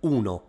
1.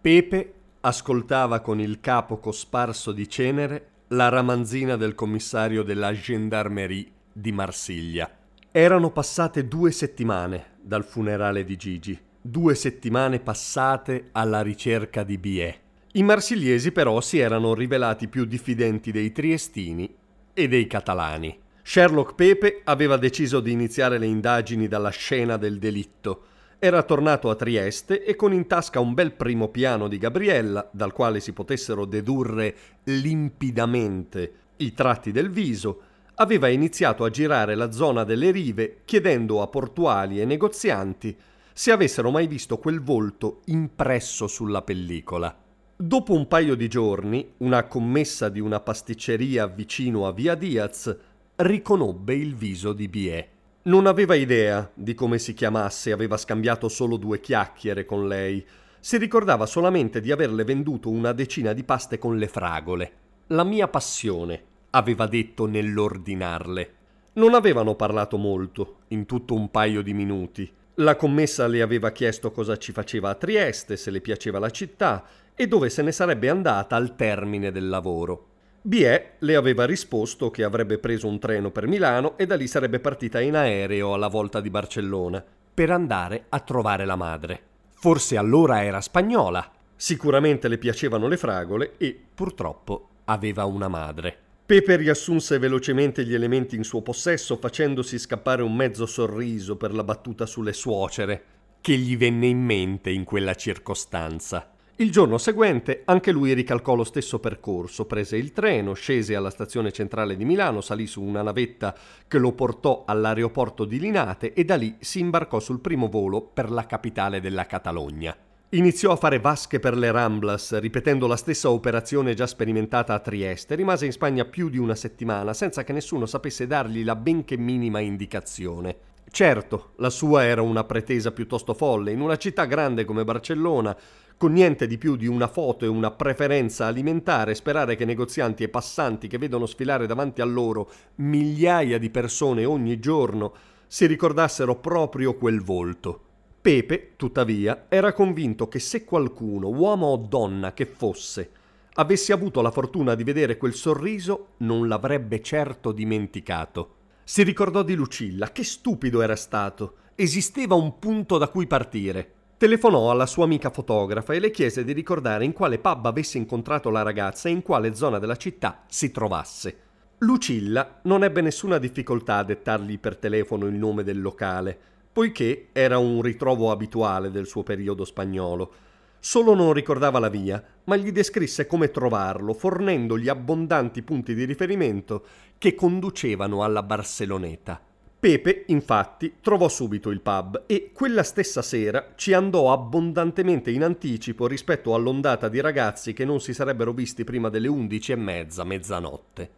Pepe ascoltava con il capo cosparso di cenere la ramanzina del commissario della gendarmerie di Marsiglia. Erano passate due settimane dal funerale di Gigi, due settimane passate alla ricerca di Biè. I marsigliesi però si erano rivelati più diffidenti dei triestini e dei catalani. Sherlock Pepe aveva deciso di iniziare le indagini dalla scena del delitto. Era tornato a Trieste e con in tasca un bel primo piano di Gabriella, dal quale si potessero dedurre limpidamente i tratti del viso, aveva iniziato a girare la zona delle rive chiedendo a portuali e negozianti se avessero mai visto quel volto impresso sulla pellicola. Dopo un paio di giorni, una commessa di una pasticceria vicino a Via Diaz riconobbe il viso di Biet. Non aveva idea di come si chiamasse, aveva scambiato solo due chiacchiere con lei. Si ricordava solamente di averle venduto una decina di paste con le fragole. La mia passione, aveva detto nell'ordinarle. Non avevano parlato molto, in tutto un paio di minuti. La commessa le aveva chiesto cosa ci faceva a Trieste, se le piaceva la città e dove se ne sarebbe andata al termine del lavoro. Bie le aveva risposto che avrebbe preso un treno per Milano e da lì sarebbe partita in aereo alla volta di Barcellona per andare a trovare la madre. Forse allora era spagnola. Sicuramente le piacevano le fragole e purtroppo aveva una madre. Pepe riassunse velocemente gli elementi in suo possesso facendosi scappare un mezzo sorriso per la battuta sulle suocere che gli venne in mente in quella circostanza. Il giorno seguente anche lui ricalcò lo stesso percorso, prese il treno, scese alla stazione centrale di Milano, salì su una navetta che lo portò all'aeroporto di Linate e da lì si imbarcò sul primo volo per la capitale della Catalogna. Iniziò a fare vasche per le Ramblas, ripetendo la stessa operazione già sperimentata a Trieste. Rimase in Spagna più di una settimana senza che nessuno sapesse dargli la benché minima indicazione. Certo, la sua era una pretesa piuttosto folle. In una città grande come Barcellona, con niente di più di una foto e una preferenza alimentare, sperare che negozianti e passanti che vedono sfilare davanti a loro migliaia di persone ogni giorno si ricordassero proprio quel volto. Pepe, tuttavia, era convinto che se qualcuno, uomo o donna che fosse, avesse avuto la fortuna di vedere quel sorriso, non l'avrebbe certo dimenticato. Si ricordò di Lucilla, che stupido era stato. Esisteva un punto da cui partire. Telefonò alla sua amica fotografa e le chiese di ricordare in quale pub avesse incontrato la ragazza e in quale zona della città si trovasse. Lucilla non ebbe nessuna difficoltà a dettargli per telefono il nome del locale, poiché era un ritrovo abituale del suo periodo spagnolo. Solo non ricordava la via, ma gli descrisse come trovarlo, fornendogli abbondanti punti di riferimento che conducevano alla Barceloneta. Pepe, infatti, trovò subito il pub e quella stessa sera ci andò abbondantemente in anticipo rispetto all'ondata di ragazzi che non si sarebbero visti prima delle undici e mezza, mezzanotte.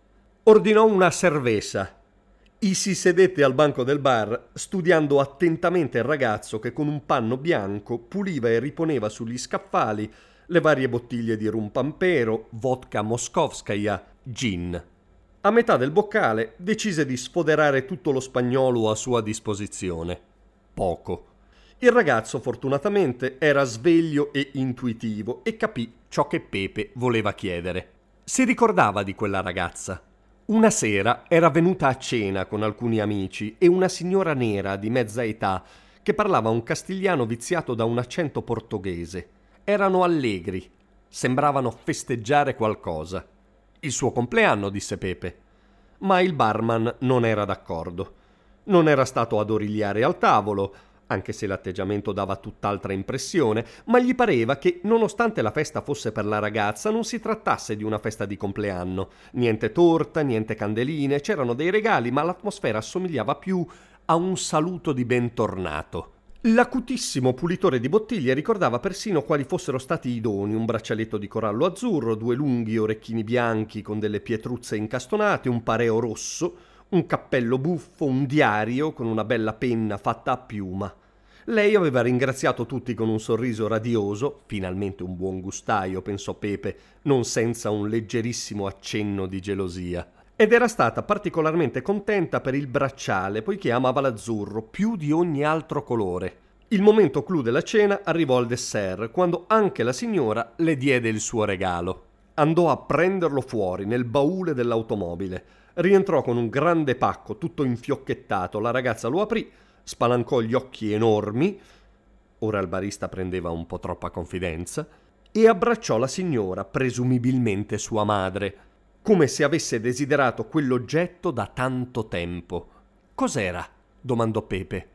Ordinò una cerveza. I si sedette al banco del bar, studiando attentamente il ragazzo che con un panno bianco puliva e riponeva sugli scaffali le varie bottiglie di rum pampero, vodka moskovskaya, gin. A metà del boccale decise di sfoderare tutto lo spagnolo a sua disposizione. Poco. Il ragazzo fortunatamente era sveglio e intuitivo e capì ciò che Pepe voleva chiedere. Si ricordava di quella ragazza. Una sera era venuta a cena con alcuni amici e una signora nera di mezza età che parlava un castigliano viziato da un accento portoghese. Erano allegri, sembravano festeggiare qualcosa. Il suo compleanno, disse Pepe. Ma il barman non era d'accordo. Non era stato ad origliare al tavolo, anche se l'atteggiamento dava tutt'altra impressione, ma gli pareva che, nonostante la festa fosse per la ragazza, non si trattasse di una festa di compleanno. Niente torta, niente candeline, c'erano dei regali, ma l'atmosfera assomigliava più a un saluto di bentornato. L'acutissimo pulitore di bottiglie ricordava persino quali fossero stati i doni, un braccialetto di corallo azzurro, due lunghi orecchini bianchi con delle pietruzze incastonate, un pareo rosso, un cappello buffo, un diario con una bella penna fatta a piuma. Lei aveva ringraziato tutti con un sorriso radioso, finalmente un buon gustaio, pensò Pepe, non senza un leggerissimo accenno di gelosia ed era stata particolarmente contenta per il bracciale, poiché amava l'azzurro più di ogni altro colore. Il momento clou della cena arrivò al dessert, quando anche la signora le diede il suo regalo. Andò a prenderlo fuori, nel baule dell'automobile. Rientrò con un grande pacco, tutto infiocchettato. La ragazza lo aprì, spalancò gli occhi enormi, ora il barista prendeva un po' troppa confidenza, e abbracciò la signora, presumibilmente sua madre come se avesse desiderato quell'oggetto da tanto tempo. Cos'era? domandò Pepe.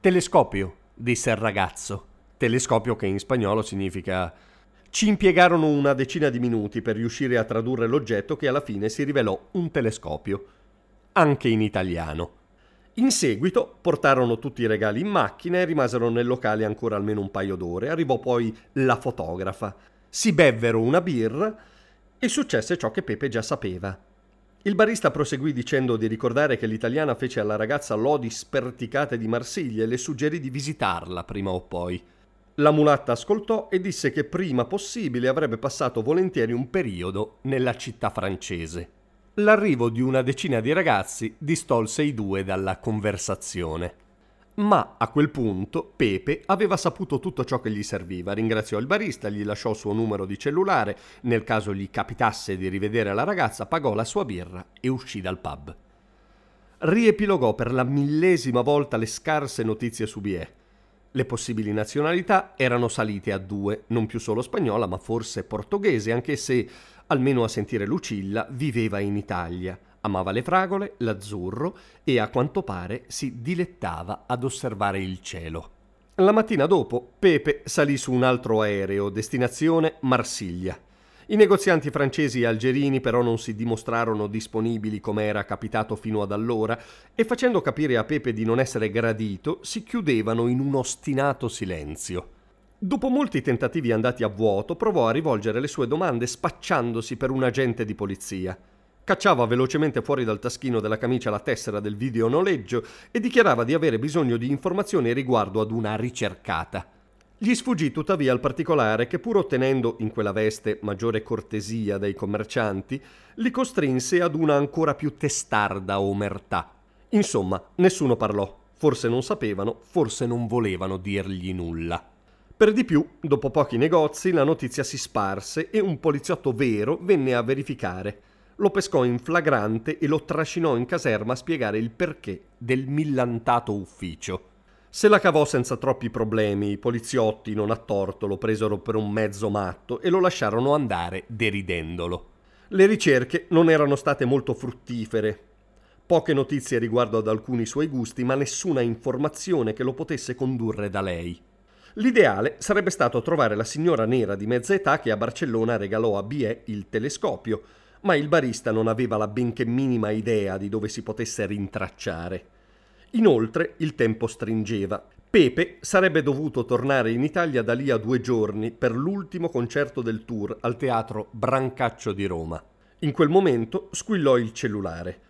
Telescopio, disse il ragazzo. Telescopio che in spagnolo significa... Ci impiegarono una decina di minuti per riuscire a tradurre l'oggetto che alla fine si rivelò un telescopio, anche in italiano. In seguito portarono tutti i regali in macchina e rimasero nel locale ancora almeno un paio d'ore. Arrivò poi la fotografa. Si bevvero una birra e successe ciò che Pepe già sapeva. Il barista proseguì dicendo di ricordare che l'italiana fece alla ragazza lodi sperticate di Marsiglia e le suggerì di visitarla prima o poi. La mulatta ascoltò e disse che prima possibile avrebbe passato volentieri un periodo nella città francese. L'arrivo di una decina di ragazzi distolse i due dalla conversazione. Ma a quel punto Pepe aveva saputo tutto ciò che gli serviva, ringraziò il barista, gli lasciò il suo numero di cellulare, nel caso gli capitasse di rivedere la ragazza, pagò la sua birra e uscì dal pub. Riepilogò per la millesima volta le scarse notizie su Biet. Le possibili nazionalità erano salite a due, non più solo spagnola, ma forse portoghese, anche se, almeno a sentire Lucilla, viveva in Italia Amava le fragole, l'azzurro e a quanto pare si dilettava ad osservare il cielo. La mattina dopo Pepe salì su un altro aereo, destinazione Marsiglia. I negozianti francesi e algerini però non si dimostrarono disponibili come era capitato fino ad allora e facendo capire a Pepe di non essere gradito si chiudevano in un ostinato silenzio. Dopo molti tentativi andati a vuoto provò a rivolgere le sue domande spacciandosi per un agente di polizia. Cacciava velocemente fuori dal taschino della camicia la tessera del videonoleggio e dichiarava di avere bisogno di informazioni riguardo ad una ricercata. Gli sfuggì tuttavia il particolare che pur ottenendo in quella veste maggiore cortesia dai commercianti, li costrinse ad una ancora più testarda omertà. Insomma, nessuno parlò, forse non sapevano, forse non volevano dirgli nulla. Per di più, dopo pochi negozi, la notizia si sparse e un poliziotto vero venne a verificare lo pescò in flagrante e lo trascinò in caserma a spiegare il perché del millantato ufficio. Se la cavò senza troppi problemi, i poliziotti, non a torto, lo presero per un mezzo matto e lo lasciarono andare deridendolo. Le ricerche non erano state molto fruttifere. Poche notizie riguardo ad alcuni suoi gusti, ma nessuna informazione che lo potesse condurre da lei. L'ideale sarebbe stato trovare la signora nera di mezza età che a Barcellona regalò a Biet il telescopio, ma il barista non aveva la benché minima idea di dove si potesse rintracciare. Inoltre il tempo stringeva. Pepe sarebbe dovuto tornare in Italia da lì a due giorni per l'ultimo concerto del tour al teatro Brancaccio di Roma. In quel momento squillò il cellulare.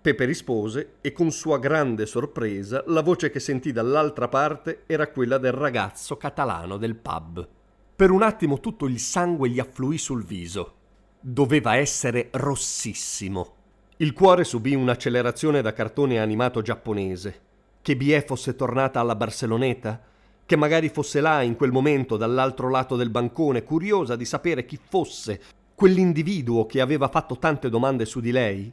Pepe rispose e con sua grande sorpresa la voce che sentì dall'altra parte era quella del ragazzo catalano del pub. Per un attimo tutto il sangue gli affluì sul viso doveva essere rossissimo. Il cuore subì un'accelerazione da cartone animato giapponese. Che Bie fosse tornata alla Barceloneta? Che magari fosse là in quel momento dall'altro lato del bancone, curiosa di sapere chi fosse quell'individuo che aveva fatto tante domande su di lei?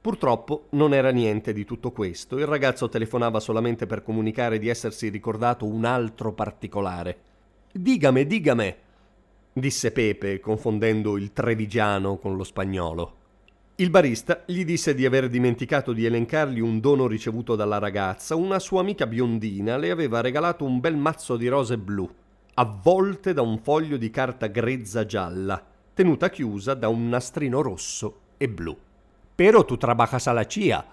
Purtroppo non era niente di tutto questo. Il ragazzo telefonava solamente per comunicare di essersi ricordato un altro particolare. Digame, digame, disse Pepe, confondendo il trevigiano con lo spagnolo. Il barista gli disse di aver dimenticato di elencargli un dono ricevuto dalla ragazza. Una sua amica biondina le aveva regalato un bel mazzo di rose blu, avvolte da un foglio di carta grezza gialla, tenuta chiusa da un nastrino rosso e blu. Però tu trabajas alla CIA,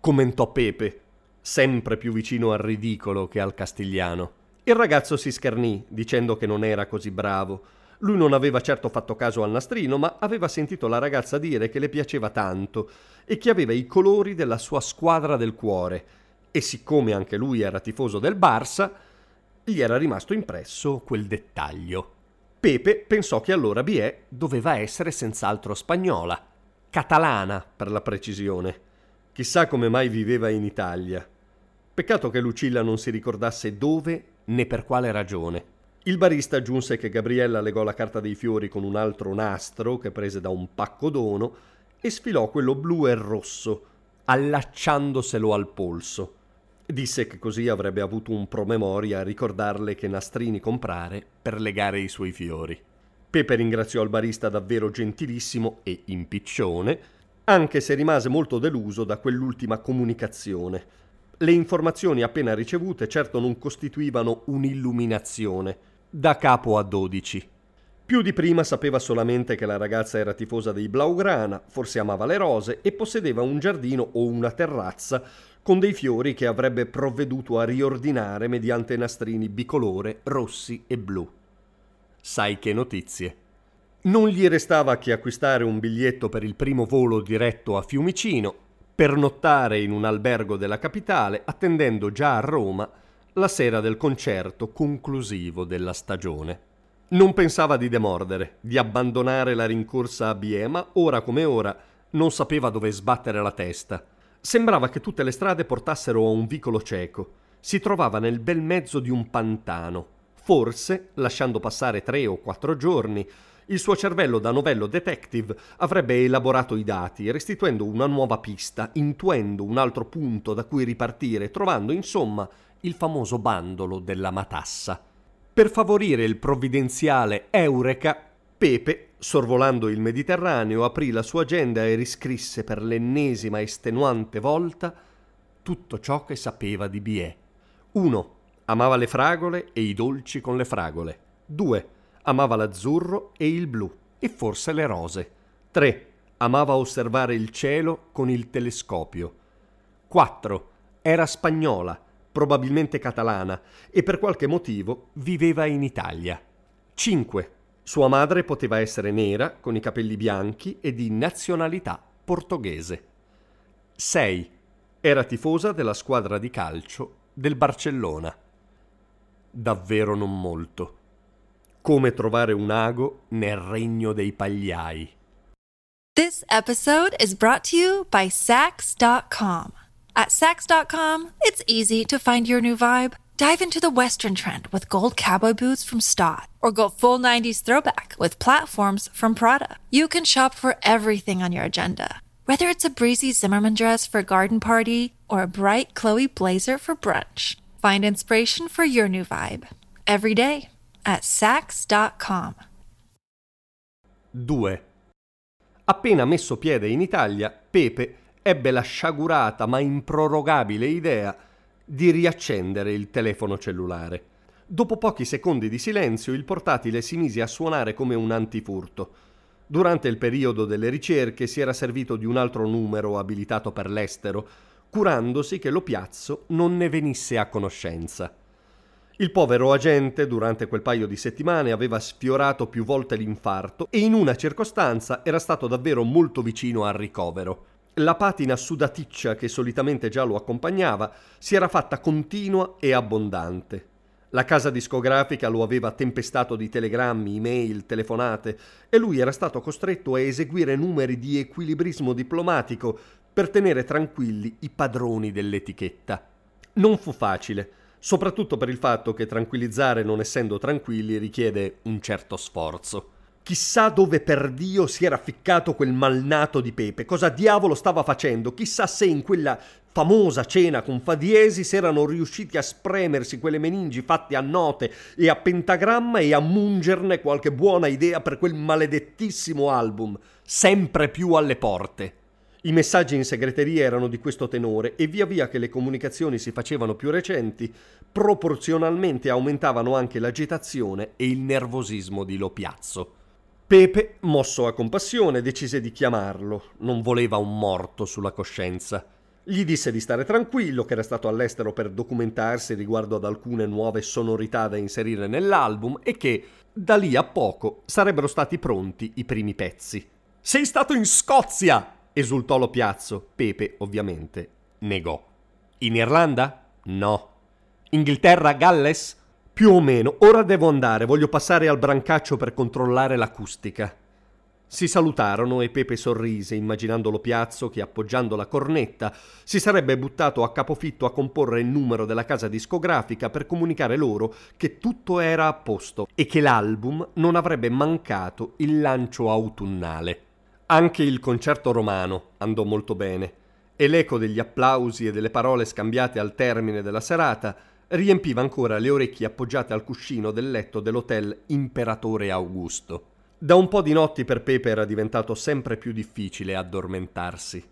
commentò Pepe. sempre più vicino al ridicolo che al castigliano. Il ragazzo si schernì, dicendo che non era così bravo. Lui non aveva certo fatto caso al nastrino, ma aveva sentito la ragazza dire che le piaceva tanto e che aveva i colori della sua squadra del cuore. E siccome anche lui era tifoso del Barça, gli era rimasto impresso quel dettaglio. Pepe pensò che allora Biè doveva essere senz'altro spagnola, catalana per la precisione. Chissà come mai viveva in Italia. Peccato che Lucilla non si ricordasse dove né per quale ragione. Il barista aggiunse che Gabriella legò la carta dei fiori con un altro nastro che prese da un pacco dono e sfilò quello blu e rosso, allacciandoselo al polso. Disse che così avrebbe avuto un promemoria a ricordarle che nastrini comprare per legare i suoi fiori. Pepe ringraziò il barista davvero gentilissimo e impiccione, anche se rimase molto deluso da quell'ultima comunicazione. Le informazioni appena ricevute certo non costituivano un'illuminazione, da capo a dodici. Più di prima sapeva solamente che la ragazza era tifosa dei Blaugrana, forse amava le rose e possedeva un giardino o una terrazza con dei fiori che avrebbe provveduto a riordinare mediante nastrini bicolore rossi e blu. Sai che notizie. Non gli restava che acquistare un biglietto per il primo volo diretto a Fiumicino, per nottare in un albergo della capitale, attendendo già a Roma la sera del concerto conclusivo della stagione. Non pensava di demordere, di abbandonare la rincorsa a Biema, ora come ora non sapeva dove sbattere la testa Sembrava che tutte le strade portassero a un vicolo cieco. Si trovava nel bel mezzo di un pantano. Forse, lasciando passare tre o quattro giorni, il suo cervello da novello detective avrebbe elaborato i dati, restituendo una nuova pista, intuendo un altro punto da cui ripartire, trovando insomma il famoso bandolo della matassa. Per favorire il provvidenziale Eureka, Pepe, sorvolando il Mediterraneo, aprì la sua agenda e riscrisse per l'ennesima estenuante volta tutto ciò che sapeva di Biè. 1. Amava le fragole e i dolci con le fragole. 2. Amava l'azzurro e il blu e forse le rose. 3. Amava osservare il cielo con il telescopio. 4. Era spagnola, probabilmente catalana, e per qualche motivo viveva in Italia. 5 sua madre poteva essere nera, con i capelli bianchi e di nazionalità portoghese. 6. Era tifosa della squadra di calcio del Barcellona. Davvero non molto. Come trovare un ago nel regno dei pagliai. This episode is brought to you by Sax.com. At Sax.com, it's easy to find your new vibe. Dive into the Western trend with gold cowboy boots from Stott, or go full 90s throwback with platforms from Prada. You can shop for everything on your agenda, whether it's a breezy Zimmerman dress for a garden party or a bright Chloe blazer for brunch. Find inspiration for your new vibe every day at Sax.com. 2. Appena messo piede in Italia, Pepe ebbe la sciagurata ma improrogabile idea di riaccendere il telefono cellulare. Dopo pochi secondi di silenzio il portatile si mise a suonare come un antifurto. Durante il periodo delle ricerche si era servito di un altro numero abilitato per l'estero, curandosi che lo piazzo non ne venisse a conoscenza. Il povero agente durante quel paio di settimane aveva sfiorato più volte l'infarto e in una circostanza era stato davvero molto vicino al ricovero. La patina sudaticcia che solitamente già lo accompagnava si era fatta continua e abbondante. La casa discografica lo aveva tempestato di telegrammi, email, telefonate e lui era stato costretto a eseguire numeri di equilibrismo diplomatico per tenere tranquilli i padroni dell'etichetta. Non fu facile, soprattutto per il fatto che tranquillizzare non essendo tranquilli richiede un certo sforzo. Chissà dove per Dio si era ficcato quel malnato di Pepe, cosa diavolo stava facendo, chissà se in quella famosa cena con Fadiesis erano riusciti a spremersi quelle meningi fatte a note e a pentagramma e a mungerne qualche buona idea per quel maledettissimo album, sempre più alle porte. I messaggi in segreteria erano di questo tenore e via via che le comunicazioni si facevano più recenti, proporzionalmente aumentavano anche l'agitazione e il nervosismo di Lopiazzo. Pepe, mosso a compassione, decise di chiamarlo. Non voleva un morto sulla coscienza. Gli disse di stare tranquillo, che era stato all'estero per documentarsi riguardo ad alcune nuove sonorità da inserire nell'album e che, da lì a poco, sarebbero stati pronti i primi pezzi. Sei stato in Scozia! esultò lo piazzo. Pepe, ovviamente, negò. In Irlanda? No. Inghilterra, Galles? Più o meno. Ora devo andare, voglio passare al brancaccio per controllare l'acustica. Si salutarono e Pepe sorrise, immaginando lo piazzo che, appoggiando la cornetta, si sarebbe buttato a capofitto a comporre il numero della casa discografica per comunicare loro che tutto era a posto e che l'album non avrebbe mancato il lancio autunnale. Anche il concerto romano andò molto bene e l'eco degli applausi e delle parole scambiate al termine della serata riempiva ancora le orecchie appoggiate al cuscino del letto dell'hotel Imperatore Augusto. Da un po' di notti per Pepe era diventato sempre più difficile addormentarsi.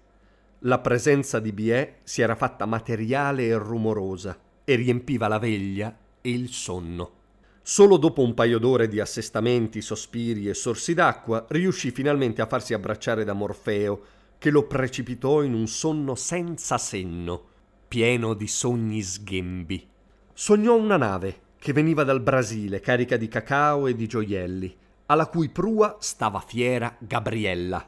La presenza di Biè si era fatta materiale e rumorosa e riempiva la veglia e il sonno. Solo dopo un paio d'ore di assestamenti, sospiri e sorsi d'acqua riuscì finalmente a farsi abbracciare da Morfeo, che lo precipitò in un sonno senza senno, pieno di sogni sghembi. Sognò una nave che veniva dal Brasile carica di cacao e di gioielli, alla cui prua stava fiera Gabriella.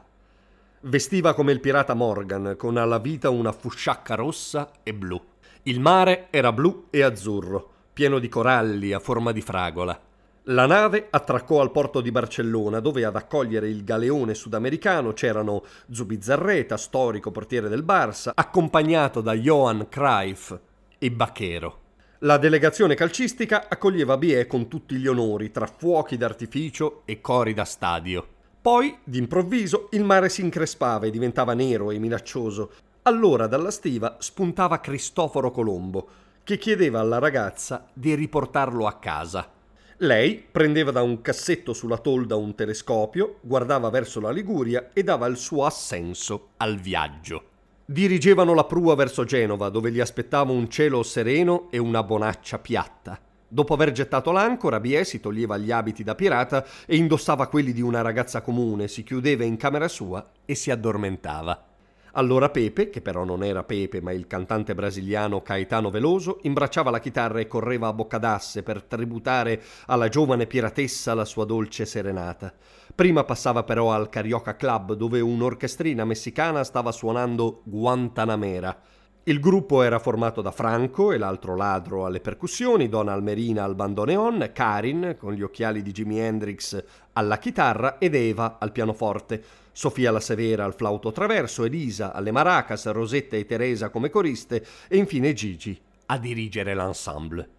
Vestiva come il pirata Morgan, con alla vita una fusciacca rossa e blu. Il mare era blu e azzurro, pieno di coralli a forma di fragola. La nave attraccò al porto di Barcellona, dove ad accogliere il galeone sudamericano c'erano Zubizarreta, storico portiere del Barça, accompagnato da Johan Cruyff e Bacchero. La delegazione calcistica accoglieva Bie con tutti gli onori, tra fuochi d'artificio e cori da stadio. Poi, d'improvviso, il mare si increspava e diventava nero e minaccioso. Allora dalla stiva spuntava Cristoforo Colombo, che chiedeva alla ragazza di riportarlo a casa. Lei prendeva da un cassetto sulla tolda un telescopio, guardava verso la Liguria e dava il suo assenso al viaggio. Dirigevano la prua verso Genova, dove li aspettava un cielo sereno e una bonaccia piatta. Dopo aver gettato l'ancora, Bie si toglieva gli abiti da pirata e indossava quelli di una ragazza comune, si chiudeva in camera sua e si addormentava. Allora Pepe, che però non era Pepe ma il cantante brasiliano Caetano Veloso, imbracciava la chitarra e correva a boccadasse per tributare alla giovane piratessa la sua dolce serenata. Prima passava però al Carioca Club dove un'orchestrina messicana stava suonando Guantanamera. Il gruppo era formato da Franco e l'altro ladro alle percussioni, Donna Almerina al bandoneon, Karin con gli occhiali di Jimi Hendrix alla chitarra ed Eva al pianoforte, Sofia la Severa al flauto traverso, Elisa alle maracas, Rosetta e Teresa come coriste e infine Gigi a dirigere l'ensemble.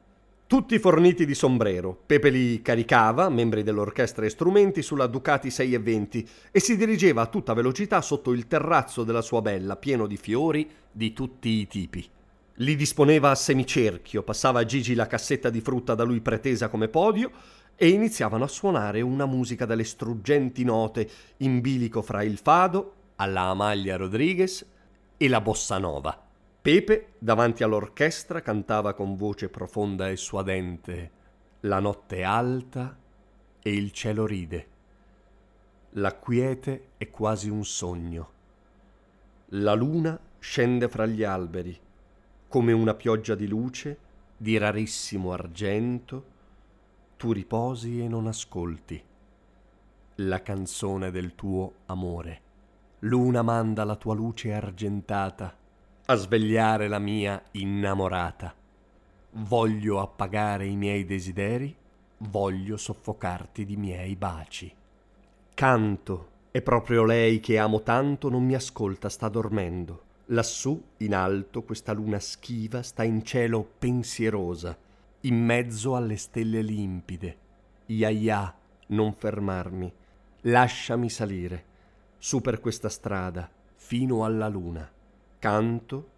Tutti forniti di sombrero, Pepe li caricava, membri dell'orchestra e strumenti, sulla Ducati 620 e si dirigeva a tutta velocità sotto il terrazzo della sua bella, pieno di fiori di tutti i tipi. Li disponeva a semicerchio, passava a Gigi la cassetta di frutta da lui pretesa come podio e iniziavano a suonare una musica dalle struggenti note in bilico fra il fado, alla Amalia Rodriguez e la bossa nova. Pepe, davanti all'orchestra, cantava con voce profonda e suadente La notte è alta e il cielo ride. La quiete è quasi un sogno. La luna scende fra gli alberi, come una pioggia di luce, di rarissimo argento, tu riposi e non ascolti la canzone del tuo amore. Luna manda la tua luce argentata a svegliare la mia innamorata. Voglio appagare i miei desideri, voglio soffocarti di miei baci. Canto, e proprio lei che amo tanto non mi ascolta, sta dormendo. Lassù, in alto, questa luna schiva sta in cielo pensierosa, in mezzo alle stelle limpide. Iaia, non fermarmi, lasciami salire, su per questa strada, fino alla luna canto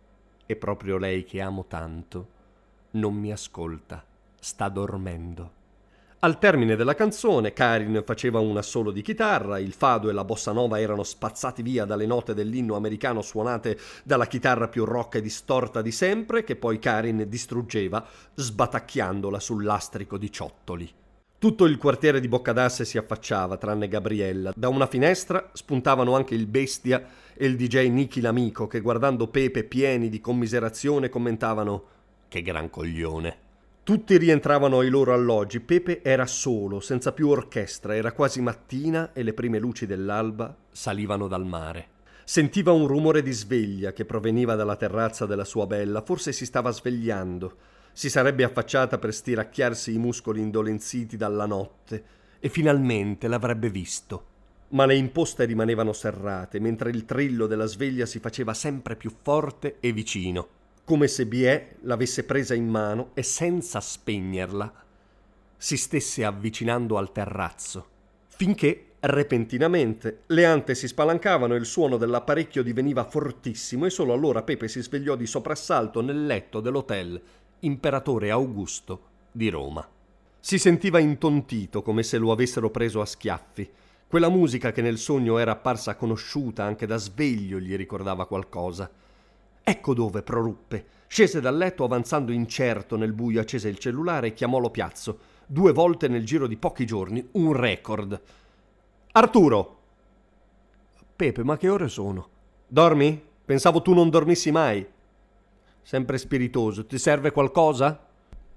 e proprio lei che amo tanto non mi ascolta, sta dormendo. Al termine della canzone, Karin faceva un assolo di chitarra, il fado e la bossa nova erano spazzati via dalle note dell'inno americano suonate dalla chitarra più rocca e distorta di sempre, che poi Karin distruggeva sbatacchiandola sul lastrico di ciottoli. Tutto il quartiere di Boccadasse si affacciava, tranne Gabriella. Da una finestra spuntavano anche il Bestia e il DJ Nicky l'amico, che guardando Pepe pieni di commiserazione commentavano Che gran coglione. Tutti rientravano ai loro alloggi. Pepe era solo, senza più orchestra, era quasi mattina e le prime luci dell'alba salivano dal mare. Sentiva un rumore di sveglia che proveniva dalla terrazza della sua bella, forse si stava svegliando si sarebbe affacciata per stiracchiarsi i muscoli indolenziti dalla notte e finalmente l'avrebbe visto. Ma le imposte rimanevano serrate, mentre il trillo della sveglia si faceva sempre più forte e vicino, come se Biè l'avesse presa in mano e senza spegnerla si stesse avvicinando al terrazzo, finché repentinamente le ante si spalancavano e il suono dell'apparecchio diveniva fortissimo e solo allora Pepe si svegliò di soprassalto nel letto dell'hotel imperatore Augusto di Roma. Si sentiva intontito come se lo avessero preso a schiaffi. Quella musica che nel sogno era apparsa conosciuta anche da sveglio gli ricordava qualcosa. Ecco dove proruppe. Scese dal letto avanzando incerto nel buio, accese il cellulare e chiamò lo piazzo. Due volte nel giro di pochi giorni, un record. Arturo! Pepe, ma che ore sono? Dormi? Pensavo tu non dormissi mai sempre spiritoso. Ti serve qualcosa?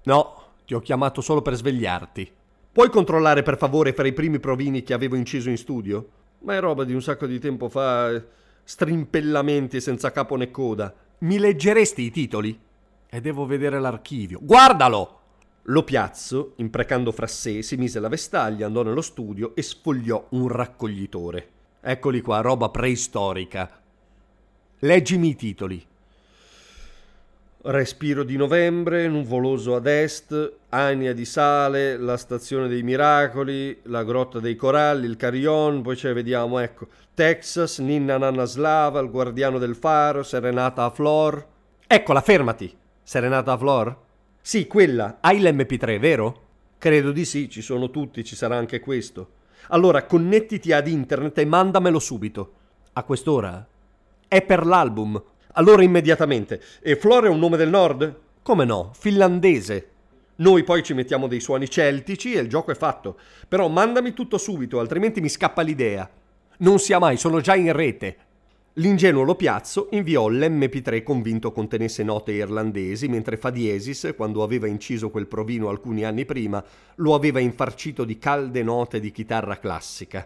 No, ti ho chiamato solo per svegliarti. Puoi controllare per favore fra i primi provini che avevo inciso in studio? Ma è roba di un sacco di tempo fa. Strimpellamenti senza capo né coda. Mi leggeresti i titoli? E devo vedere l'archivio. Guardalo! Lo piazzo, imprecando fra sé, si mise la vestaglia, andò nello studio e sfogliò un raccoglitore. Eccoli qua, roba preistorica. Leggimi i titoli. Respiro di novembre, nuvoloso ad est, Ania di sale, la stazione dei miracoli, la grotta dei coralli, il carillon, poi ce vediamo, ecco, Texas, Ninna Nanna Slava, il guardiano del faro, Serenata a Flor. Eccola, fermati! Serenata a Flor? Sì, quella. Hai l'MP3, vero? Credo di sì, ci sono tutti, ci sarà anche questo. Allora, connettiti ad internet e mandamelo subito. A quest'ora? È per l'album. Allora immediatamente. E Flora è un nome del nord? Come no, finlandese. Noi poi ci mettiamo dei suoni celtici e il gioco è fatto. Però mandami tutto subito, altrimenti mi scappa l'idea. Non sia mai, sono già in rete. L'ingenuo Lo Piazzo inviò l'MP3 convinto contenesse note irlandesi, mentre Fa diesis, quando aveva inciso quel provino alcuni anni prima, lo aveva infarcito di calde note di chitarra classica.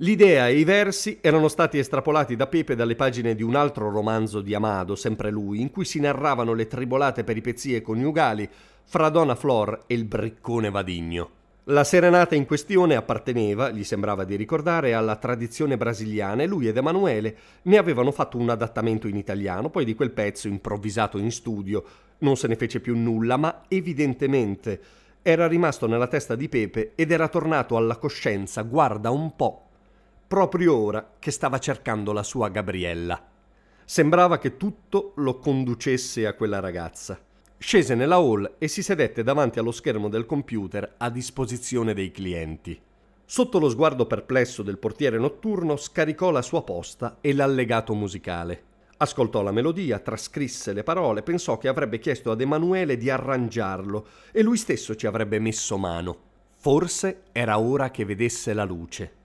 L'idea e i versi erano stati estrapolati da Pepe dalle pagine di un altro romanzo di Amado, sempre lui, in cui si narravano le tribolate peripezie coniugali fra Donna Flor e il briccone Vadigno. La serenata in questione apparteneva, gli sembrava di ricordare, alla tradizione brasiliana e lui ed Emanuele ne avevano fatto un adattamento in italiano, poi di quel pezzo improvvisato in studio non se ne fece più nulla, ma evidentemente era rimasto nella testa di Pepe ed era tornato alla coscienza, guarda un po', proprio ora che stava cercando la sua Gabriella. Sembrava che tutto lo conducesse a quella ragazza. Scese nella hall e si sedette davanti allo schermo del computer a disposizione dei clienti. Sotto lo sguardo perplesso del portiere notturno scaricò la sua posta e l'allegato musicale. Ascoltò la melodia, trascrisse le parole, pensò che avrebbe chiesto ad Emanuele di arrangiarlo e lui stesso ci avrebbe messo mano. Forse era ora che vedesse la luce.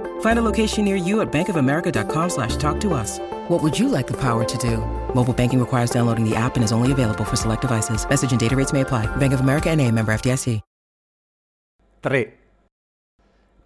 Find a location near you at bankofamerica.com slash talk to us. What would you like the power to do? Mobile banking requires downloading the app and is only available for select devices. Message and data rates may apply. Bank of America NA, member FDIC. 3.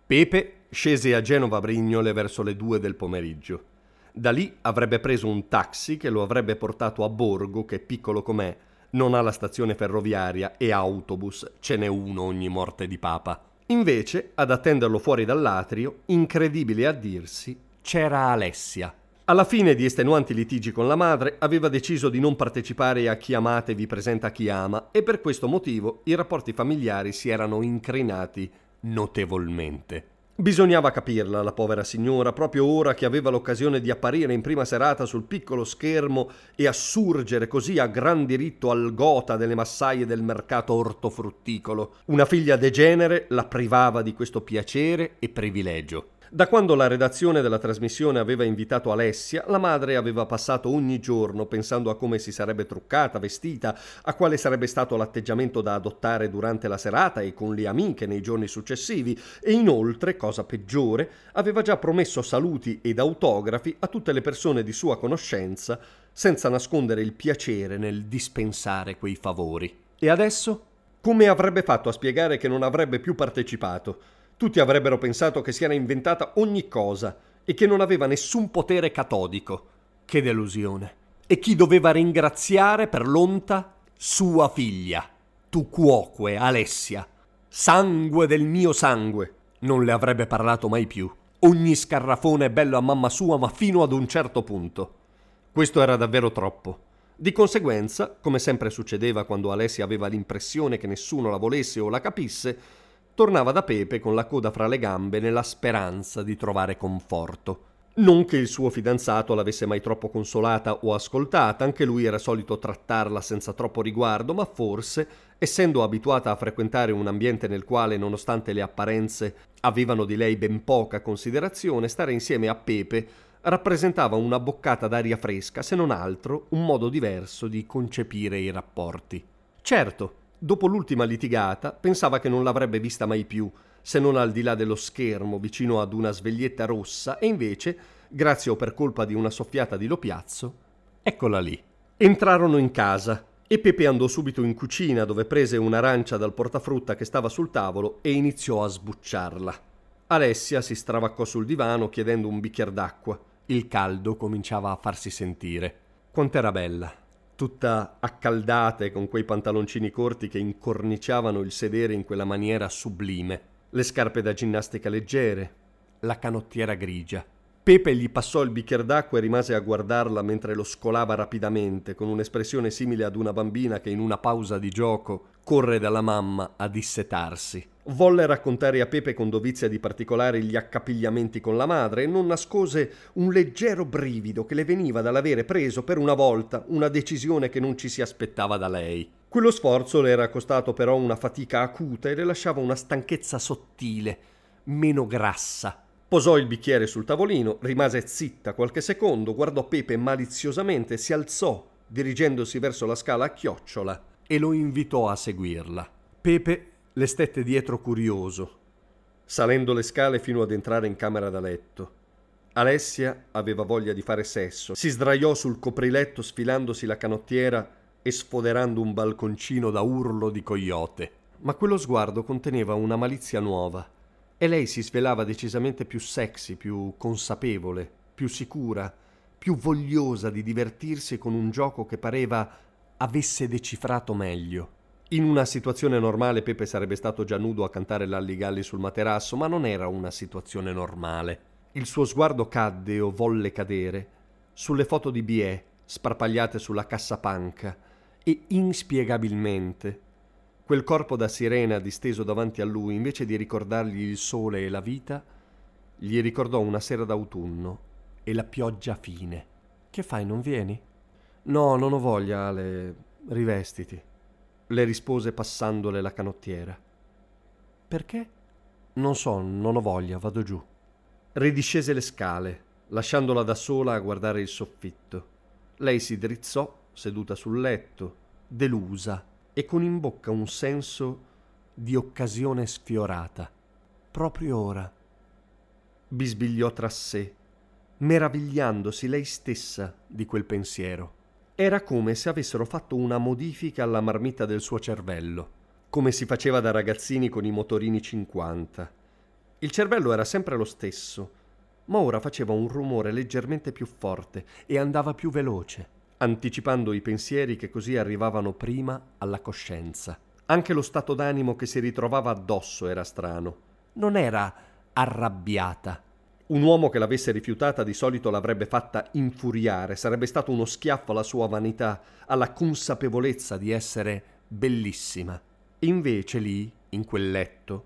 Pepe scese a Genova Brignole verso le due del pomeriggio. Da lì avrebbe preso un taxi che lo avrebbe portato a Borgo, che piccolo com'è, non ha la stazione ferroviaria e autobus, ce n'è uno ogni morte di papa. Invece, ad attenderlo fuori dall'atrio, incredibile a dirsi, c'era Alessia. Alla fine di estenuanti litigi con la madre, aveva deciso di non partecipare a Chi amate vi presenta chi ama e per questo motivo i rapporti familiari si erano incrinati notevolmente. Bisognava capirla, la povera signora, proprio ora che aveva l'occasione di apparire in prima serata sul piccolo schermo e assurgere così a gran diritto al gota delle massaie del mercato ortofrutticolo. Una figlia degenere la privava di questo piacere e privilegio. Da quando la redazione della trasmissione aveva invitato Alessia, la madre aveva passato ogni giorno pensando a come si sarebbe truccata, vestita, a quale sarebbe stato l'atteggiamento da adottare durante la serata e con le amiche nei giorni successivi e inoltre, cosa peggiore, aveva già promesso saluti ed autografi a tutte le persone di sua conoscenza, senza nascondere il piacere nel dispensare quei favori. E adesso? Come avrebbe fatto a spiegare che non avrebbe più partecipato? Tutti avrebbero pensato che si era inventata ogni cosa e che non aveva nessun potere catodico. Che delusione. E chi doveva ringraziare per l'onta? Sua figlia. Tu cuoque, Alessia. Sangue del mio sangue. Non le avrebbe parlato mai più. Ogni scarrafone è bello a mamma sua, ma fino ad un certo punto. Questo era davvero troppo. Di conseguenza, come sempre succedeva quando Alessia aveva l'impressione che nessuno la volesse o la capisse, tornava da Pepe con la coda fra le gambe nella speranza di trovare conforto. Non che il suo fidanzato l'avesse mai troppo consolata o ascoltata, anche lui era solito trattarla senza troppo riguardo, ma forse, essendo abituata a frequentare un ambiente nel quale, nonostante le apparenze, avevano di lei ben poca considerazione, stare insieme a Pepe rappresentava una boccata d'aria fresca, se non altro un modo diverso di concepire i rapporti. Certo, Dopo l'ultima litigata, pensava che non l'avrebbe vista mai più, se non al di là dello schermo, vicino ad una sveglietta rossa, e invece, grazie o per colpa di una soffiata di Lopiazzo, eccola lì. Entrarono in casa e Pepe andò subito in cucina dove prese un'arancia dal portafrutta che stava sul tavolo e iniziò a sbucciarla. Alessia si stravaccò sul divano chiedendo un bicchiere d'acqua. Il caldo cominciava a farsi sentire. Quant'era bella, tutta accaldata e con quei pantaloncini corti che incorniciavano il sedere in quella maniera sublime, le scarpe da ginnastica leggere, la canottiera grigia. Pepe gli passò il bicchiere d'acqua e rimase a guardarla mentre lo scolava rapidamente, con un'espressione simile ad una bambina che in una pausa di gioco corre dalla mamma a dissetarsi. Volle raccontare a Pepe con dovizia di particolari gli accapigliamenti con la madre e non nascose un leggero brivido che le veniva dall'avere preso per una volta una decisione che non ci si aspettava da lei. Quello sforzo le era costato però una fatica acuta e le lasciava una stanchezza sottile, meno grassa Posò il bicchiere sul tavolino, rimase zitta qualche secondo, guardò Pepe maliziosamente, si alzò, dirigendosi verso la scala a chiocciola, e lo invitò a seguirla. Pepe le stette dietro curioso, salendo le scale fino ad entrare in camera da letto. Alessia aveva voglia di fare sesso, si sdraiò sul copriletto sfilandosi la canottiera e sfoderando un balconcino da urlo di coyote. Ma quello sguardo conteneva una malizia nuova e lei si svelava decisamente più sexy, più consapevole, più sicura, più vogliosa di divertirsi con un gioco che pareva avesse decifrato meglio. In una situazione normale Pepe sarebbe stato già nudo a cantare l'alligalli sul materasso, ma non era una situazione normale. Il suo sguardo cadde o volle cadere sulle foto di Biet sparpagliate sulla cassapanca e inspiegabilmente Quel corpo da sirena disteso davanti a lui, invece di ricordargli il sole e la vita, gli ricordò una sera d'autunno e la pioggia fine. Che fai, non vieni? No, non ho voglia, Ale. Rivestiti. Le rispose passandole la canottiera. Perché? Non so, non ho voglia, vado giù. Ridiscese le scale, lasciandola da sola a guardare il soffitto. Lei si drizzò, seduta sul letto, delusa e con in bocca un senso di occasione sfiorata. Proprio ora. Bisbigliò tra sé, meravigliandosi lei stessa di quel pensiero. Era come se avessero fatto una modifica alla marmita del suo cervello, come si faceva da ragazzini con i motorini 50. Il cervello era sempre lo stesso, ma ora faceva un rumore leggermente più forte e andava più veloce anticipando i pensieri che così arrivavano prima alla coscienza. Anche lo stato d'animo che si ritrovava addosso era strano. Non era arrabbiata. Un uomo che l'avesse rifiutata di solito l'avrebbe fatta infuriare, sarebbe stato uno schiaffo alla sua vanità, alla consapevolezza di essere bellissima. Invece lì, in quel letto,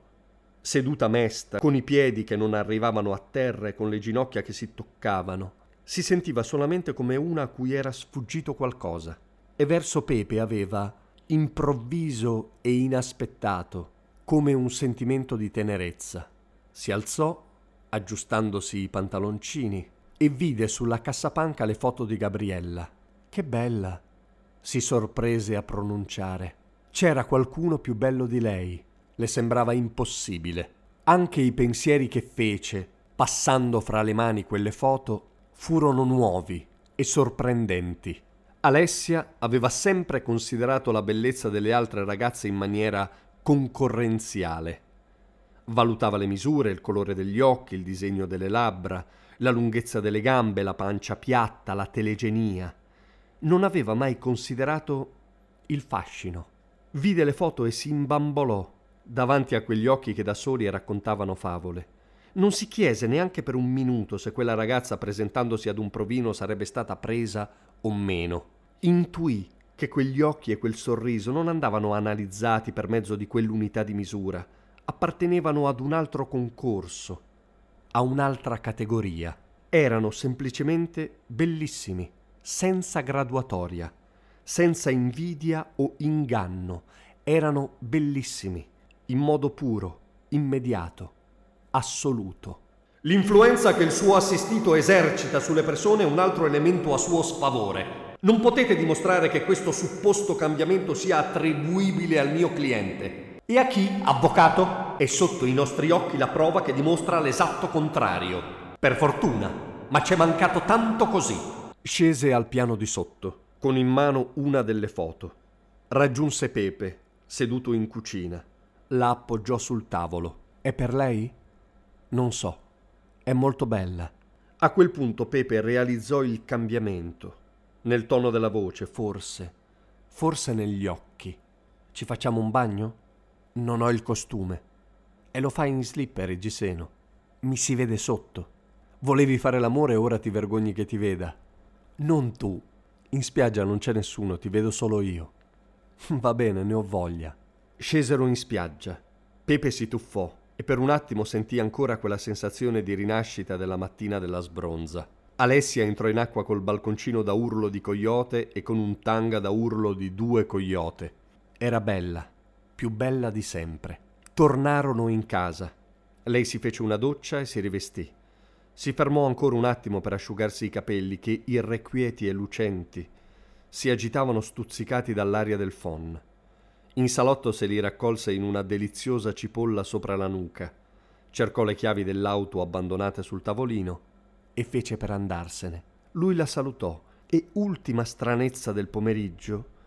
seduta mesta, con i piedi che non arrivavano a terra e con le ginocchia che si toccavano. Si sentiva solamente come una a cui era sfuggito qualcosa. E verso Pepe aveva, improvviso e inaspettato, come un sentimento di tenerezza. Si alzò, aggiustandosi i pantaloncini, e vide sulla cassapanca le foto di Gabriella. Che bella! si sorprese a pronunciare. C'era qualcuno più bello di lei. Le sembrava impossibile. Anche i pensieri che fece, passando fra le mani quelle foto, furono nuovi e sorprendenti. Alessia aveva sempre considerato la bellezza delle altre ragazze in maniera concorrenziale. Valutava le misure, il colore degli occhi, il disegno delle labbra, la lunghezza delle gambe, la pancia piatta, la telegenia. Non aveva mai considerato il fascino. Vide le foto e si imbambolò davanti a quegli occhi che da soli raccontavano favole. Non si chiese neanche per un minuto se quella ragazza presentandosi ad un provino sarebbe stata presa o meno. Intuì che quegli occhi e quel sorriso non andavano analizzati per mezzo di quell'unità di misura, appartenevano ad un altro concorso, a un'altra categoria. Erano semplicemente bellissimi, senza graduatoria, senza invidia o inganno. Erano bellissimi, in modo puro, immediato, assoluto. L'influenza che il suo assistito esercita sulle persone è un altro elemento a suo sfavore. Non potete dimostrare che questo supposto cambiamento sia attribuibile al mio cliente. E a chi, avvocato? È sotto i nostri occhi la prova che dimostra l'esatto contrario. Per fortuna, ma c'è mancato tanto così. Scese al piano di sotto, con in mano una delle foto. Raggiunse Pepe, seduto in cucina. La appoggiò sul tavolo. È per lei? Non so. È molto bella. A quel punto Pepe realizzò il cambiamento. Nel tono della voce, forse. Forse negli occhi. Ci facciamo un bagno? Non ho il costume. E lo fai in slipper giseno. Mi si vede sotto. Volevi fare l'amore e ora ti vergogni che ti veda. Non tu. In spiaggia non c'è nessuno, ti vedo solo io. Va bene, ne ho voglia. Scesero in spiaggia. Pepe si tuffò e per un attimo sentì ancora quella sensazione di rinascita della mattina della sbronza. Alessia entrò in acqua col balconcino da urlo di coyote e con un tanga da urlo di due coyote. Era bella, più bella di sempre. Tornarono in casa. Lei si fece una doccia e si rivestì. Si fermò ancora un attimo per asciugarsi i capelli che, irrequieti e lucenti, si agitavano stuzzicati dall'aria del fon. In salotto se li raccolse in una deliziosa cipolla sopra la nuca. Cercò le chiavi dell'auto abbandonate sul tavolino e fece per andarsene. Lui la salutò e, ultima stranezza del pomeriggio,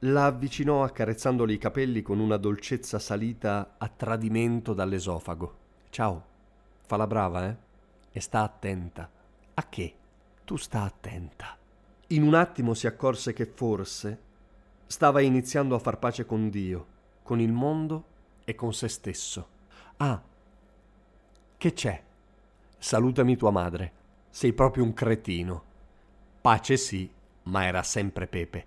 la avvicinò accarezzandole i capelli con una dolcezza salita a tradimento dall'esofago. Ciao, fa la brava, eh? E sta attenta. A che? Tu sta attenta. In un attimo si accorse che forse stava iniziando a far pace con Dio, con il mondo e con se stesso. Ah, che c'è? Salutami tua madre. Sei proprio un cretino. Pace sì, ma era sempre Pepe.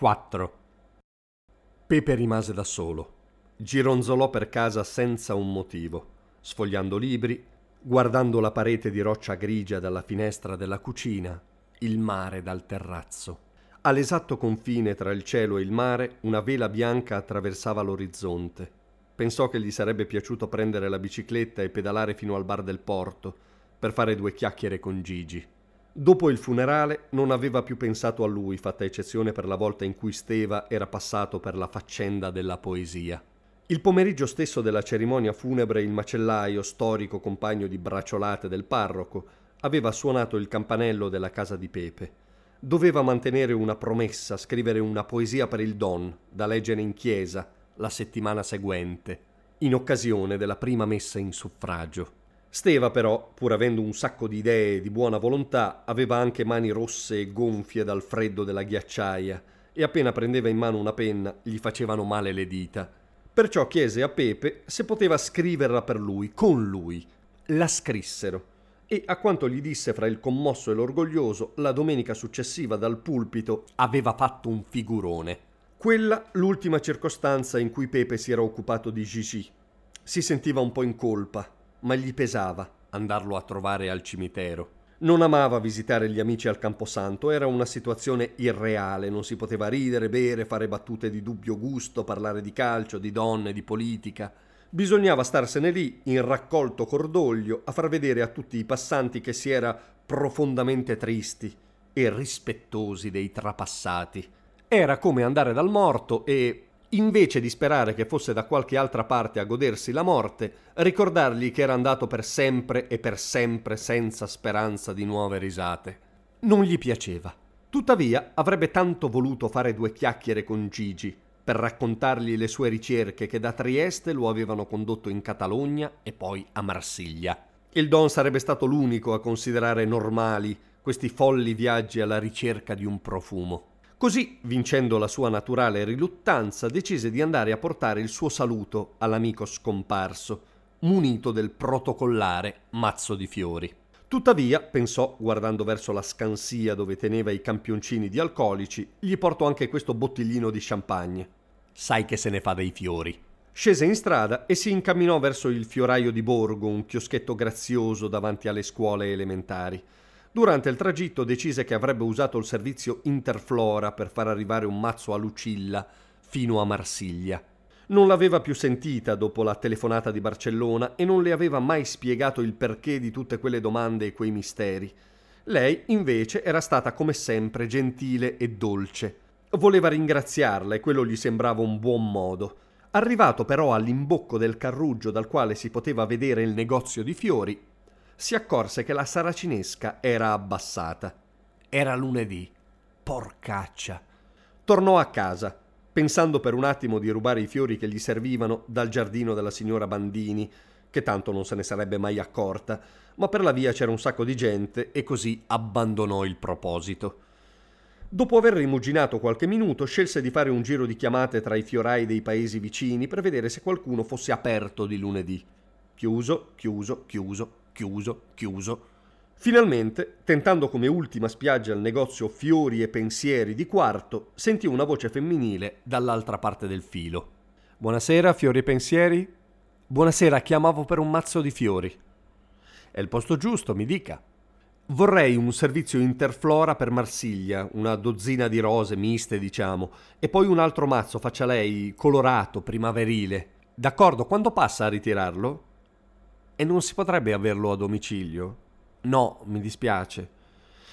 4. Pepe rimase da solo. Gironzolò per casa senza un motivo, sfogliando libri, guardando la parete di roccia grigia dalla finestra della cucina, il mare dal terrazzo. All'esatto confine tra il cielo e il mare una vela bianca attraversava l'orizzonte. Pensò che gli sarebbe piaciuto prendere la bicicletta e pedalare fino al bar del porto per fare due chiacchiere con Gigi. Dopo il funerale non aveva più pensato a lui, fatta eccezione per la volta in cui Steva era passato per la faccenda della poesia. Il pomeriggio stesso della cerimonia funebre il macellaio, storico compagno di bracciolate del parroco, aveva suonato il campanello della casa di Pepe. Doveva mantenere una promessa, scrivere una poesia per il Don, da leggere in chiesa la settimana seguente. in occasione della prima messa in suffragio. Steva però, pur avendo un sacco di idee e di buona volontà, aveva anche mani rosse e gonfie dal freddo della ghiacciaia e appena prendeva in mano una penna gli facevano male le dita. Perciò chiese a Pepe se poteva scriverla per lui, con lui. La scrissero e a quanto gli disse fra il commosso e l'orgoglioso, la domenica successiva dal pulpito aveva fatto un figurone. Quella l'ultima circostanza in cui Pepe si era occupato di Gigi. Si sentiva un po' in colpa, ma gli pesava andarlo a trovare al cimitero. Non amava visitare gli amici al Camposanto, era una situazione irreale, non si poteva ridere, bere, fare battute di dubbio gusto, parlare di calcio, di donne, di politica. Bisognava starsene lì, in raccolto cordoglio, a far vedere a tutti i passanti che si era profondamente tristi e rispettosi dei trapassati. Era come andare dal morto e, invece di sperare che fosse da qualche altra parte a godersi la morte, ricordargli che era andato per sempre e per sempre senza speranza di nuove risate. Non gli piaceva. Tuttavia avrebbe tanto voluto fare due chiacchiere con Gigi, per raccontargli le sue ricerche che da Trieste lo avevano condotto in Catalogna e poi a Marsiglia. Il Don sarebbe stato l'unico a considerare normali questi folli viaggi alla ricerca di un profumo. Così, vincendo la sua naturale riluttanza, decise di andare a portare il suo saluto all'amico scomparso, munito del protocollare mazzo di fiori. Tuttavia, pensò, guardando verso la scansia dove teneva i campioncini di alcolici, gli porto anche questo bottiglino di champagne. Sai che se ne fa dei fiori. Scese in strada e si incamminò verso il fioraio di Borgo, un chioschetto grazioso davanti alle scuole elementari. Durante il tragitto decise che avrebbe usato il servizio Interflora per far arrivare un mazzo a Lucilla fino a Marsiglia. Non l'aveva più sentita dopo la telefonata di Barcellona e non le aveva mai spiegato il perché di tutte quelle domande e quei misteri. Lei, invece, era stata come sempre gentile e dolce. Voleva ringraziarla e quello gli sembrava un buon modo. Arrivato però all'imbocco del carruggio dal quale si poteva vedere il negozio di fiori, si accorse che la saracinesca era abbassata. Era lunedì. Porcaccia. Tornò a casa pensando per un attimo di rubare i fiori che gli servivano dal giardino della signora Bandini, che tanto non se ne sarebbe mai accorta, ma per la via c'era un sacco di gente e così abbandonò il proposito. Dopo aver rimuginato qualche minuto, scelse di fare un giro di chiamate tra i fiorai dei paesi vicini per vedere se qualcuno fosse aperto di lunedì. Chiuso, chiuso, chiuso, chiuso, chiuso. Finalmente, tentando come ultima spiaggia il negozio Fiori e Pensieri di Quarto, sentì una voce femminile dall'altra parte del filo. Buonasera, Fiori e Pensieri? Buonasera, chiamavo per un mazzo di fiori. È il posto giusto, mi dica. Vorrei un servizio interflora per Marsiglia, una dozzina di rose miste, diciamo, e poi un altro mazzo, faccia lei, colorato, primaverile. D'accordo, quando passa a ritirarlo? E non si potrebbe averlo a domicilio? No, mi dispiace.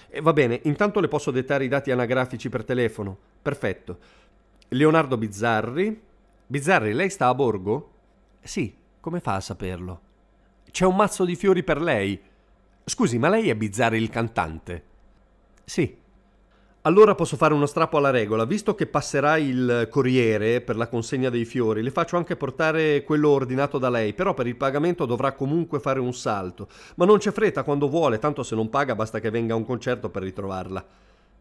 E va bene, intanto le posso dettare i dati anagrafici per telefono. Perfetto. Leonardo Bizzarri. Bizzarri, lei sta a Borgo? Sì, come fa a saperlo? C'è un mazzo di fiori per lei. Scusi, ma lei è Bizzarri il cantante? Sì. Allora posso fare uno strappo alla regola. Visto che passerà il corriere per la consegna dei fiori, le faccio anche portare quello ordinato da lei, però per il pagamento dovrà comunque fare un salto. Ma non c'è fretta quando vuole, tanto se non paga basta che venga a un concerto per ritrovarla,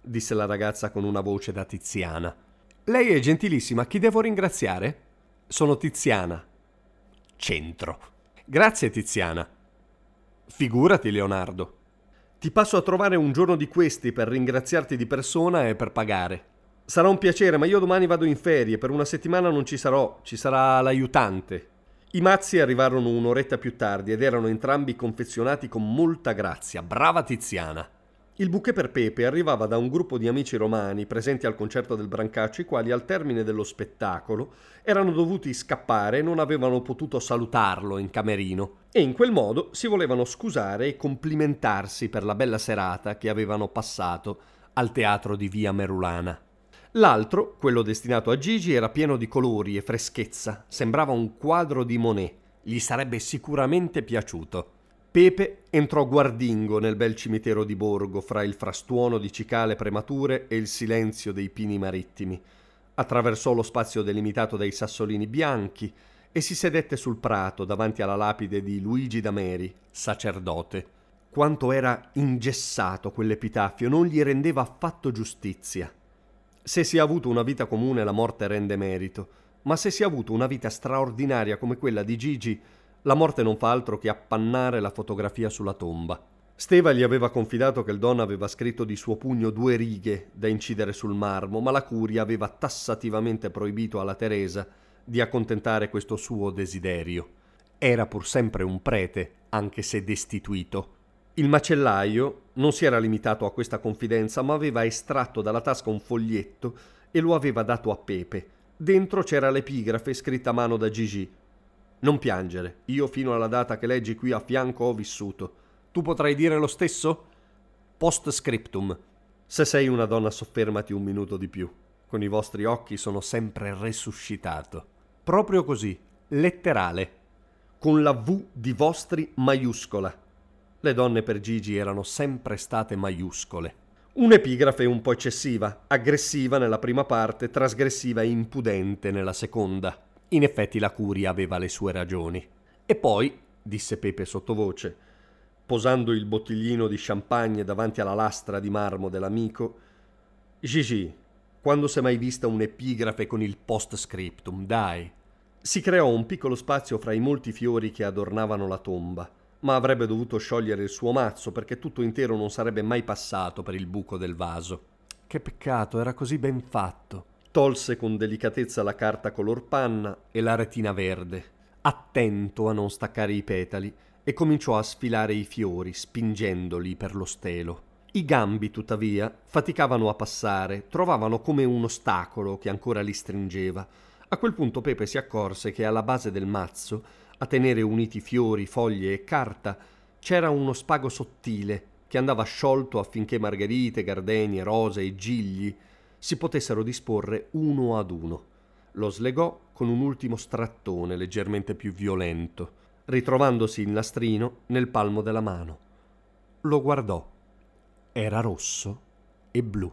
disse la ragazza con una voce da Tiziana. Lei è gentilissima, chi devo ringraziare? Sono Tiziana. Centro. Grazie Tiziana. Figurati, Leonardo. Ti passo a trovare un giorno di questi per ringraziarti di persona e per pagare. Sarà un piacere, ma io domani vado in ferie, per una settimana non ci sarò, ci sarà l'aiutante. I mazzi arrivarono un'oretta più tardi ed erano entrambi confezionati con molta grazia. Brava Tiziana! Il bouquet per Pepe arrivava da un gruppo di amici romani presenti al concerto del Brancaccio, i quali al termine dello spettacolo erano dovuti scappare e non avevano potuto salutarlo in camerino e in quel modo si volevano scusare e complimentarsi per la bella serata che avevano passato al teatro di Via Merulana. L'altro, quello destinato a Gigi, era pieno di colori e freschezza, sembrava un quadro di Monet, gli sarebbe sicuramente piaciuto. Pepe entrò guardingo nel bel cimitero di Borgo, fra il frastuono di cicale premature e il silenzio dei pini marittimi. Attraversò lo spazio delimitato dai sassolini bianchi e si sedette sul prato davanti alla lapide di Luigi Dameri, sacerdote. Quanto era ingessato quell'epitaffio non gli rendeva affatto giustizia. Se si è avuto una vita comune la morte rende merito, ma se si è avuto una vita straordinaria come quella di Gigi, la morte non fa altro che appannare la fotografia sulla tomba. Steva gli aveva confidato che il Don aveva scritto di suo pugno due righe da incidere sul marmo, ma la curia aveva tassativamente proibito alla Teresa di accontentare questo suo desiderio. Era pur sempre un prete, anche se destituito. Il macellaio non si era limitato a questa confidenza, ma aveva estratto dalla tasca un foglietto e lo aveva dato a Pepe. Dentro c'era l'epigrafe scritta a mano da Gigi. Non piangere, io fino alla data che leggi qui a fianco ho vissuto. Tu potrai dire lo stesso? Post scriptum. Se sei una donna soffermati un minuto di più. Con i vostri occhi sono sempre resuscitato. Proprio così, letterale. Con la V di vostri maiuscola. Le donne per Gigi erano sempre state maiuscole. Un'epigrafe un po' eccessiva, aggressiva nella prima parte, trasgressiva e impudente nella seconda. In effetti la curia aveva le sue ragioni. E poi, disse Pepe sottovoce, posando il bottiglino di champagne davanti alla lastra di marmo dell'amico. Gigi, quando si è mai vista un'epigrafe con il post-scriptum, dai. Si creò un piccolo spazio fra i molti fiori che adornavano la tomba, ma avrebbe dovuto sciogliere il suo mazzo perché tutto intero non sarebbe mai passato per il buco del vaso. Che peccato, era così ben fatto. Tolse con delicatezza la carta color panna e la retina verde, attento a non staccare i petali, e cominciò a sfilare i fiori, spingendoli per lo stelo. I gambi, tuttavia, faticavano a passare, trovavano come un ostacolo che ancora li stringeva. A quel punto Pepe si accorse che alla base del mazzo, a tenere uniti fiori, foglie e carta, c'era uno spago sottile che andava sciolto affinché margherite, gardenie, rose e gigli si potessero disporre uno ad uno. Lo slegò con un ultimo strattone leggermente più violento ritrovandosi il nastrino nel palmo della mano. Lo guardò. Era rosso e blu.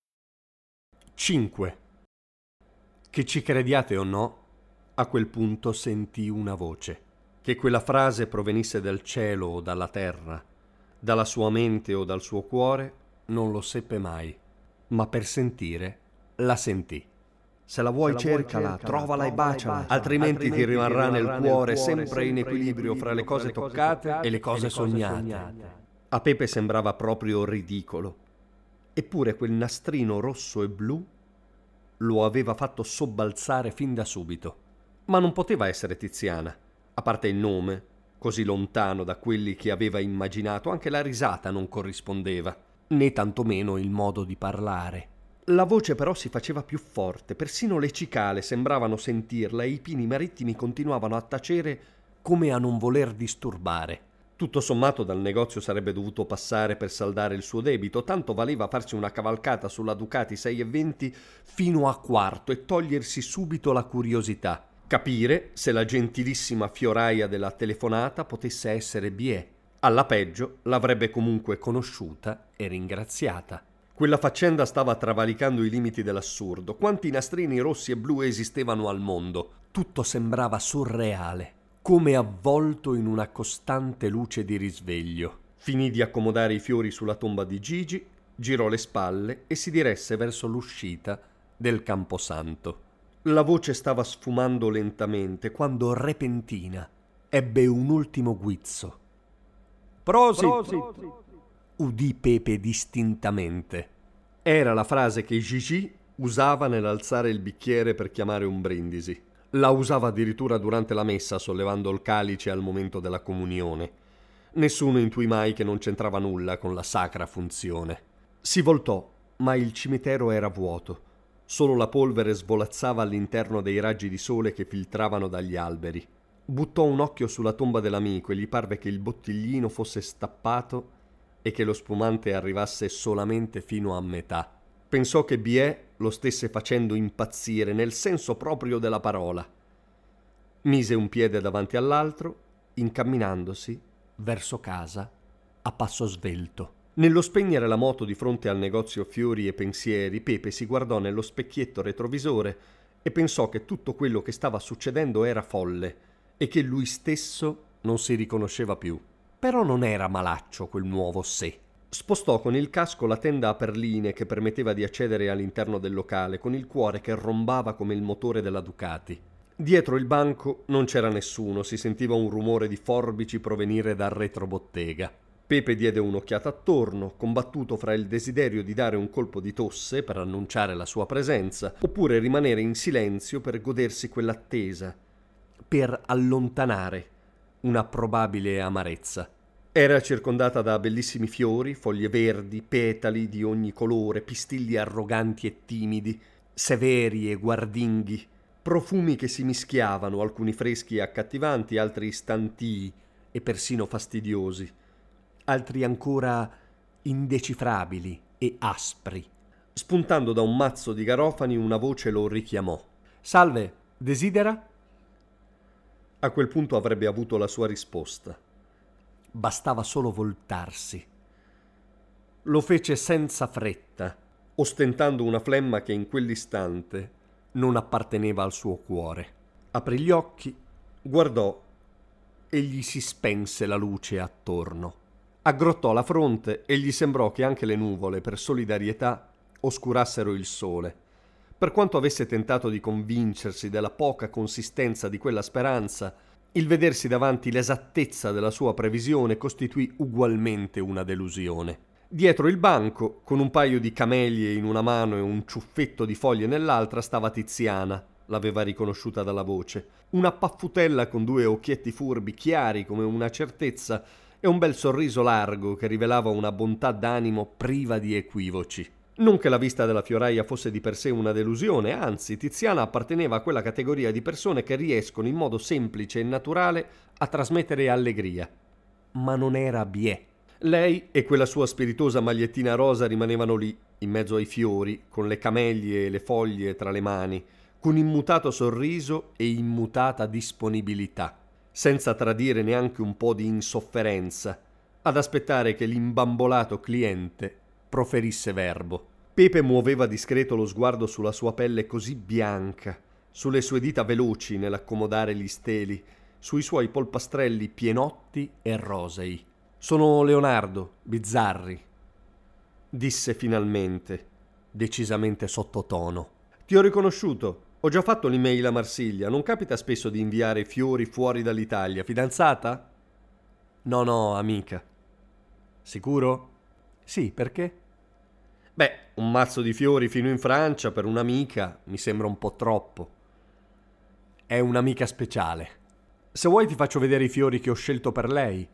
5. Che ci crediate o no, a quel punto sentì una voce. Che quella frase provenisse dal cielo o dalla terra, dalla sua mente o dal suo cuore, non lo seppe mai, ma per sentire la sentì. Se la vuoi, Se la cercala, vuoi cercala, trovala e baciala, altrimenti, altrimenti ti rimarrà nel cuore, cuore sempre in equilibrio fra le cose toccate e le cose sognate. A Pepe sembrava proprio ridicolo Eppure quel nastrino rosso e blu lo aveva fatto sobbalzare fin da subito. Ma non poteva essere Tiziana, a parte il nome, così lontano da quelli che aveva immaginato, anche la risata non corrispondeva, né tantomeno il modo di parlare. La voce però si faceva più forte, persino le cicale sembravano sentirla e i pini marittimi continuavano a tacere come a non voler disturbare. Tutto sommato dal negozio sarebbe dovuto passare per saldare il suo debito, tanto valeva farsi una cavalcata sulla Ducati 6,20 fino a quarto e togliersi subito la curiosità. Capire se la gentilissima fioraia della telefonata potesse essere Bie. Alla peggio l'avrebbe comunque conosciuta e ringraziata. Quella faccenda stava travalicando i limiti dell'assurdo. Quanti nastrini rossi e blu esistevano al mondo? Tutto sembrava surreale come avvolto in una costante luce di risveglio. Finì di accomodare i fiori sulla tomba di Gigi, girò le spalle e si diresse verso l'uscita del Camposanto. La voce stava sfumando lentamente quando repentina ebbe un ultimo guizzo. Prosit! Prosit! udì Pepe distintamente. Era la frase che Gigi usava nell'alzare il bicchiere per chiamare un brindisi. La usava addirittura durante la messa, sollevando il calice al momento della comunione. Nessuno intuì mai che non c'entrava nulla con la sacra funzione. Si voltò, ma il cimitero era vuoto. Solo la polvere svolazzava all'interno dei raggi di sole che filtravano dagli alberi. Buttò un occhio sulla tomba dell'amico e gli parve che il bottiglino fosse stappato e che lo spumante arrivasse solamente fino a metà. Pensò che Biet lo stesse facendo impazzire nel senso proprio della parola. Mise un piede davanti all'altro, incamminandosi verso casa a passo svelto. Nello spegnere la moto di fronte al negozio fiori e pensieri, Pepe si guardò nello specchietto retrovisore e pensò che tutto quello che stava succedendo era folle e che lui stesso non si riconosceva più. Però non era malaccio quel nuovo sé. Spostò con il casco la tenda a perline che permetteva di accedere all'interno del locale, con il cuore che rombava come il motore della Ducati. Dietro il banco non c'era nessuno, si sentiva un rumore di forbici provenire dal retrobottega. Pepe diede un'occhiata attorno, combattuto fra il desiderio di dare un colpo di tosse per annunciare la sua presenza, oppure rimanere in silenzio per godersi quell'attesa, per allontanare una probabile amarezza. Era circondata da bellissimi fiori, foglie verdi, petali di ogni colore, pistilli arroganti e timidi, severi e guardinghi, profumi che si mischiavano, alcuni freschi e accattivanti, altri stantii e persino fastidiosi altri ancora indecifrabili e aspri. Spuntando da un mazzo di garofani una voce lo richiamò. Salve, desidera? A quel punto avrebbe avuto la sua risposta. Bastava solo voltarsi. Lo fece senza fretta, ostentando una flemma che in quell'istante non apparteneva al suo cuore. Aprì gli occhi, guardò e gli si spense la luce attorno. Aggrottò la fronte e gli sembrò che anche le nuvole, per solidarietà, oscurassero il sole. Per quanto avesse tentato di convincersi della poca consistenza di quella speranza, il vedersi davanti l'esattezza della sua previsione costituì ugualmente una delusione. Dietro il banco, con un paio di camelie in una mano e un ciuffetto di foglie nell'altra, stava Tiziana, l'aveva riconosciuta dalla voce. Una paffutella con due occhietti furbi, chiari come una certezza, e un bel sorriso largo che rivelava una bontà d'animo priva di equivoci. Non che la vista della fioraia fosse di per sé una delusione, anzi, Tiziana apparteneva a quella categoria di persone che riescono in modo semplice e naturale a trasmettere allegria. Ma non era Biet. Lei e quella sua spiritosa magliettina rosa rimanevano lì, in mezzo ai fiori, con le camellie e le foglie tra le mani, con immutato sorriso e immutata disponibilità senza tradire neanche un po' di insofferenza, ad aspettare che l'imbambolato cliente proferisse verbo. Pepe muoveva discreto lo sguardo sulla sua pelle così bianca, sulle sue dita veloci nell'accomodare gli steli, sui suoi polpastrelli pienotti e rosei. Sono Leonardo, bizzarri, disse finalmente, decisamente sottotono. Ti ho riconosciuto, ho già fatto l'email a Marsiglia, non capita spesso di inviare fiori fuori dall'Italia. Fidanzata? No, no, amica. Sicuro? Sì, perché? Beh, un mazzo di fiori fino in Francia per un'amica mi sembra un po' troppo. È un'amica speciale. Se vuoi ti faccio vedere i fiori che ho scelto per lei.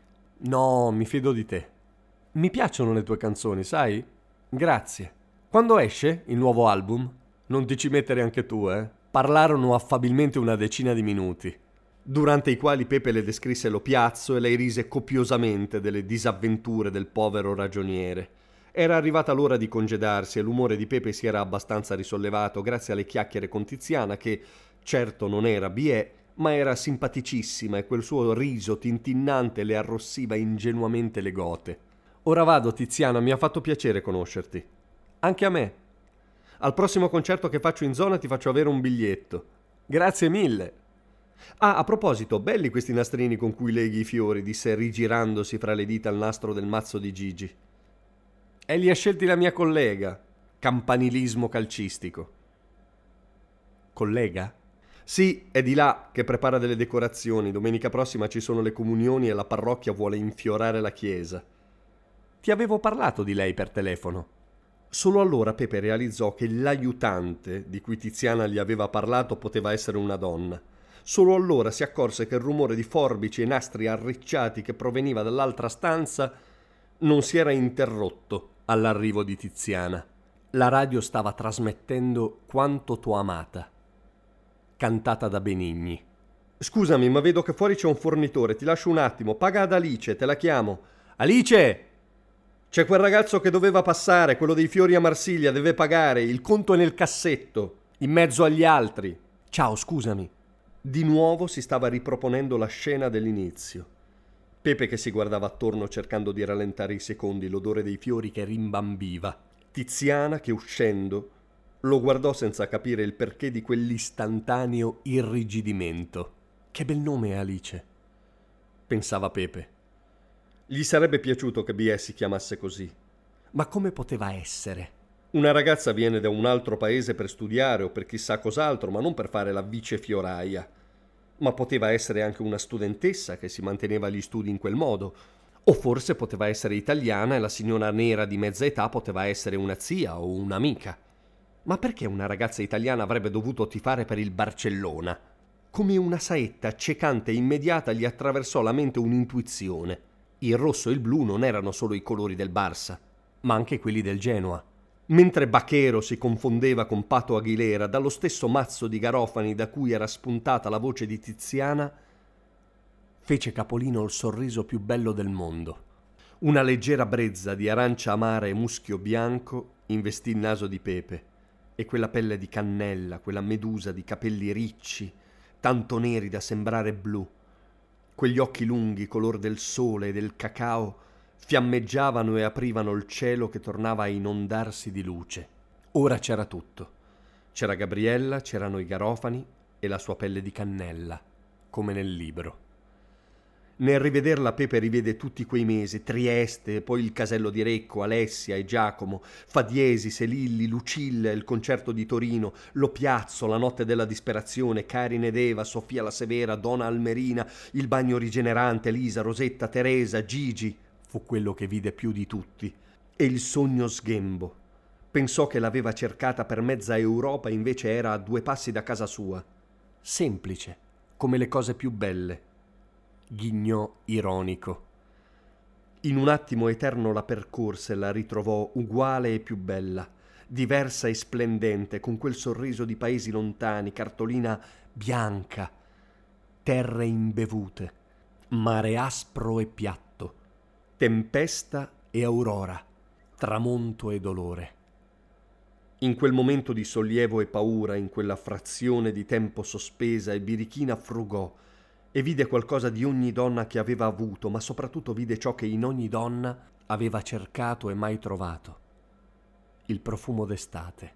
No, mi fido di te. Mi piacciono le tue canzoni, sai? Grazie. Quando esce il nuovo album? Non ti ci mettere anche tu, eh? Parlarono affabilmente una decina di minuti, durante i quali Pepe le descrisse lo piazzo e lei rise copiosamente delle disavventure del povero ragioniere. Era arrivata l'ora di congedarsi e l'umore di Pepe si era abbastanza risollevato grazie alle chiacchiere con Tiziana che, certo non era Biet, ma era simpaticissima e quel suo riso tintinnante le arrossiva ingenuamente le gote. Ora vado, Tiziana, mi ha fatto piacere conoscerti. Anche a me, al prossimo concerto che faccio in zona ti faccio avere un biglietto. Grazie mille. Ah, a proposito, belli questi nastrini con cui leghi i fiori, disse rigirandosi fra le dita il nastro del mazzo di Gigi. E li ha scelti la mia collega. Campanilismo calcistico. Collega? Sì, è di là che prepara delle decorazioni. Domenica prossima ci sono le comunioni e la parrocchia vuole infiorare la chiesa. Ti avevo parlato di lei per telefono. Solo allora Pepe realizzò che l'aiutante di cui Tiziana gli aveva parlato poteva essere una donna. Solo allora si accorse che il rumore di forbici e nastri arricciati che proveniva dall'altra stanza non si era interrotto all'arrivo di Tiziana. La radio stava trasmettendo Quanto t'ho amata, cantata da Benigni. Scusami, ma vedo che fuori c'è un fornitore, ti lascio un attimo, paga ad Alice, te la chiamo. Alice! C'è quel ragazzo che doveva passare, quello dei fiori a Marsiglia, deve pagare, il conto è nel cassetto, in mezzo agli altri. Ciao, scusami. Di nuovo si stava riproponendo la scena dell'inizio. Pepe che si guardava attorno cercando di rallentare i secondi, l'odore dei fiori che rimbambiva. Tiziana che uscendo lo guardò senza capire il perché di quell'istantaneo irrigidimento. Che bel nome Alice, pensava Pepe. Gli sarebbe piaciuto che B.S. si chiamasse così. Ma come poteva essere? Una ragazza viene da un altro paese per studiare o per chissà cos'altro, ma non per fare la vice fioraia. Ma poteva essere anche una studentessa che si manteneva agli studi in quel modo, o forse poteva essere italiana e la signora nera di mezza età poteva essere una zia o un'amica. Ma perché una ragazza italiana avrebbe dovuto tifare per il Barcellona? Come una saetta accecante e immediata gli attraversò la mente un'intuizione. Il rosso e il blu non erano solo i colori del Barça, ma anche quelli del Genoa. Mentre Bachero si confondeva con Pato Aguilera dallo stesso mazzo di garofani da cui era spuntata la voce di Tiziana, fece Capolino il sorriso più bello del mondo. Una leggera brezza di arancia amara e muschio bianco investì il naso di Pepe e quella pelle di cannella, quella medusa di capelli ricci, tanto neri da sembrare blu, quegli occhi lunghi color del sole e del cacao fiammeggiavano e aprivano il cielo che tornava a inondarsi di luce. Ora c'era tutto. C'era Gabriella, c'erano i garofani e la sua pelle di cannella, come nel libro. Nel rivederla Pepe rivede tutti quei mesi, Trieste, poi il casello di Recco, Alessia e Giacomo, Fadiesi, Selilli, Lucilla, il concerto di Torino, Lo Piazzo, la notte della disperazione, Karin ed Eva, Sofia la Severa, Donna Almerina, il bagno rigenerante, Lisa, Rosetta, Teresa, Gigi. Fu quello che vide più di tutti. E il sogno sghembo. Pensò che l'aveva cercata per mezza Europa, invece era a due passi da casa sua. Semplice, come le cose più belle ghignò ironico. In un attimo eterno la percorse e la ritrovò uguale e più bella, diversa e splendente, con quel sorriso di paesi lontani, cartolina bianca, terre imbevute, mare aspro e piatto, tempesta e aurora, tramonto e dolore. In quel momento di sollievo e paura, in quella frazione di tempo sospesa e birichina frugò, e vide qualcosa di ogni donna che aveva avuto, ma soprattutto vide ciò che in ogni donna aveva cercato e mai trovato. Il profumo d'estate.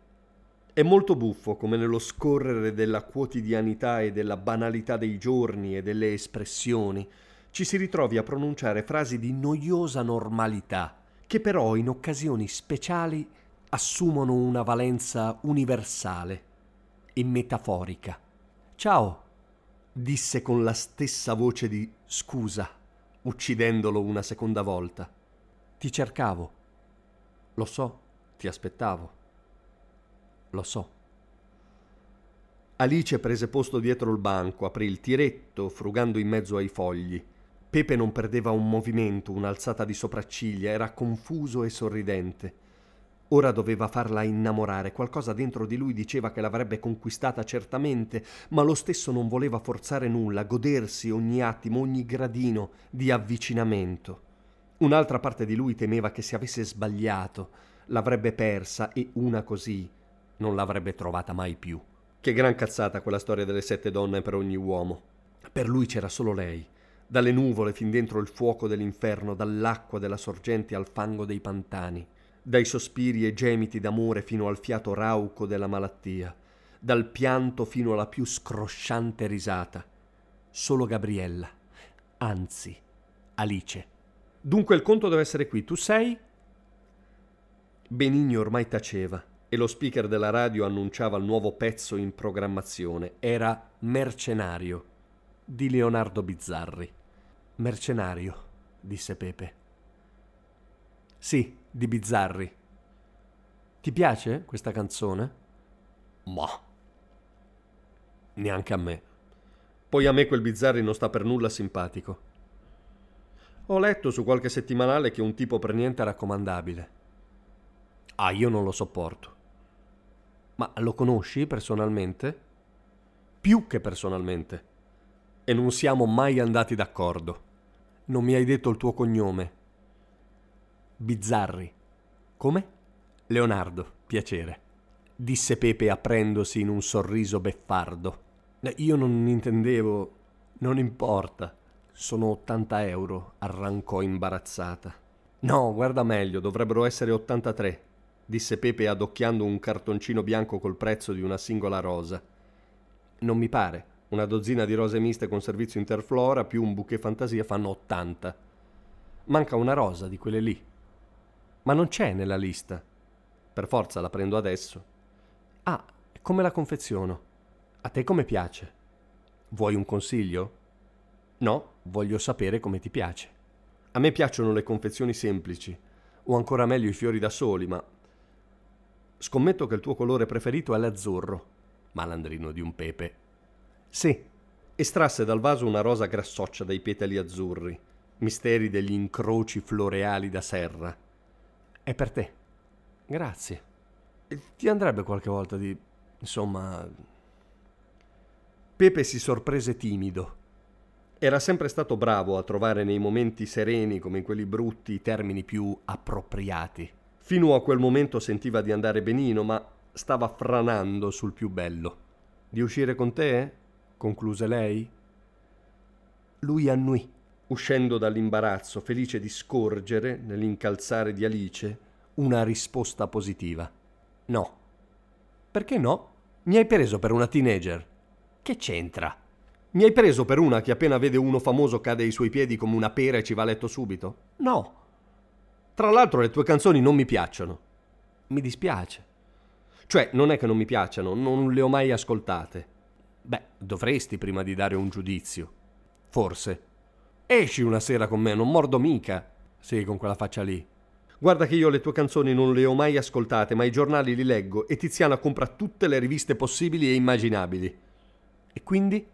È molto buffo come nello scorrere della quotidianità e della banalità dei giorni e delle espressioni ci si ritrovi a pronunciare frasi di noiosa normalità, che però in occasioni speciali assumono una valenza universale e metaforica. Ciao, disse con la stessa voce di scusa, uccidendolo una seconda volta. Ti cercavo. Lo so, ti aspettavo. Lo so. Alice prese posto dietro il banco, aprì il tiretto, frugando in mezzo ai fogli. Pepe non perdeva un movimento, un'alzata di sopracciglia, era confuso e sorridente. Ora doveva farla innamorare, qualcosa dentro di lui diceva che l'avrebbe conquistata certamente, ma lo stesso non voleva forzare nulla, godersi ogni attimo, ogni gradino di avvicinamento. Un'altra parte di lui temeva che se avesse sbagliato, l'avrebbe persa e una così non l'avrebbe trovata mai più. Che gran cazzata quella storia delle sette donne per ogni uomo. Per lui c'era solo lei, dalle nuvole fin dentro il fuoco dell'inferno, dall'acqua della sorgente al fango dei pantani dai sospiri e gemiti d'amore fino al fiato rauco della malattia, dal pianto fino alla più scrosciante risata. Solo Gabriella, anzi, Alice. Dunque il conto deve essere qui. Tu sei? Benigno ormai taceva e lo speaker della radio annunciava il nuovo pezzo in programmazione. Era Mercenario di Leonardo Bizzarri. Mercenario, disse Pepe. Sì, di Bizzarri. Ti piace questa canzone? Ma. Neanche a me. Poi a me quel Bizzarri non sta per nulla simpatico. Ho letto su qualche settimanale che è un tipo per niente raccomandabile. Ah, io non lo sopporto. Ma lo conosci personalmente? Più che personalmente. E non siamo mai andati d'accordo. Non mi hai detto il tuo cognome. Bizzarri. Come? Leonardo, piacere, disse Pepe aprendosi in un sorriso beffardo. Io non intendevo. Non importa. Sono 80 euro, arrancò imbarazzata. No, guarda meglio, dovrebbero essere 83, disse Pepe adocchiando un cartoncino bianco col prezzo di una singola rosa. Non mi pare. Una dozzina di rose miste con servizio interflora più un bouquet fantasia fanno 80. Manca una rosa di quelle lì. Ma non c'è nella lista. Per forza la prendo adesso. Ah, come la confeziono? A te come piace? Vuoi un consiglio? No, voglio sapere come ti piace. A me piacciono le confezioni semplici, o ancora meglio i fiori da soli, ma scommetto che il tuo colore preferito è l'azzurro, malandrino di un pepe. Sì, estrasse dal vaso una rosa grassoccia dai petali azzurri, misteri degli incroci floreali da serra. È per te. Grazie. Ti andrebbe qualche volta di... insomma... Pepe si sorprese timido. Era sempre stato bravo a trovare nei momenti sereni come in quelli brutti i termini più appropriati. Fino a quel momento sentiva di andare benino, ma stava franando sul più bello. Di uscire con te? Concluse lei. Lui annui, uscendo dall'imbarazzo, felice di scorgere, nell'incalzare di Alice, una risposta positiva. No. Perché no? Mi hai preso per una teenager. Che c'entra? Mi hai preso per una che appena vede uno famoso cade ai suoi piedi come una pera e ci va a letto subito? No. Tra l'altro le tue canzoni non mi piacciono. Mi dispiace. Cioè, non è che non mi piacciono, non le ho mai ascoltate. Beh, dovresti prima di dare un giudizio. Forse. Esci una sera con me, non mordo mica. Sì, con quella faccia lì. Guarda che io le tue canzoni non le ho mai ascoltate, ma i giornali li leggo e Tiziana compra tutte le riviste possibili e immaginabili. E quindi?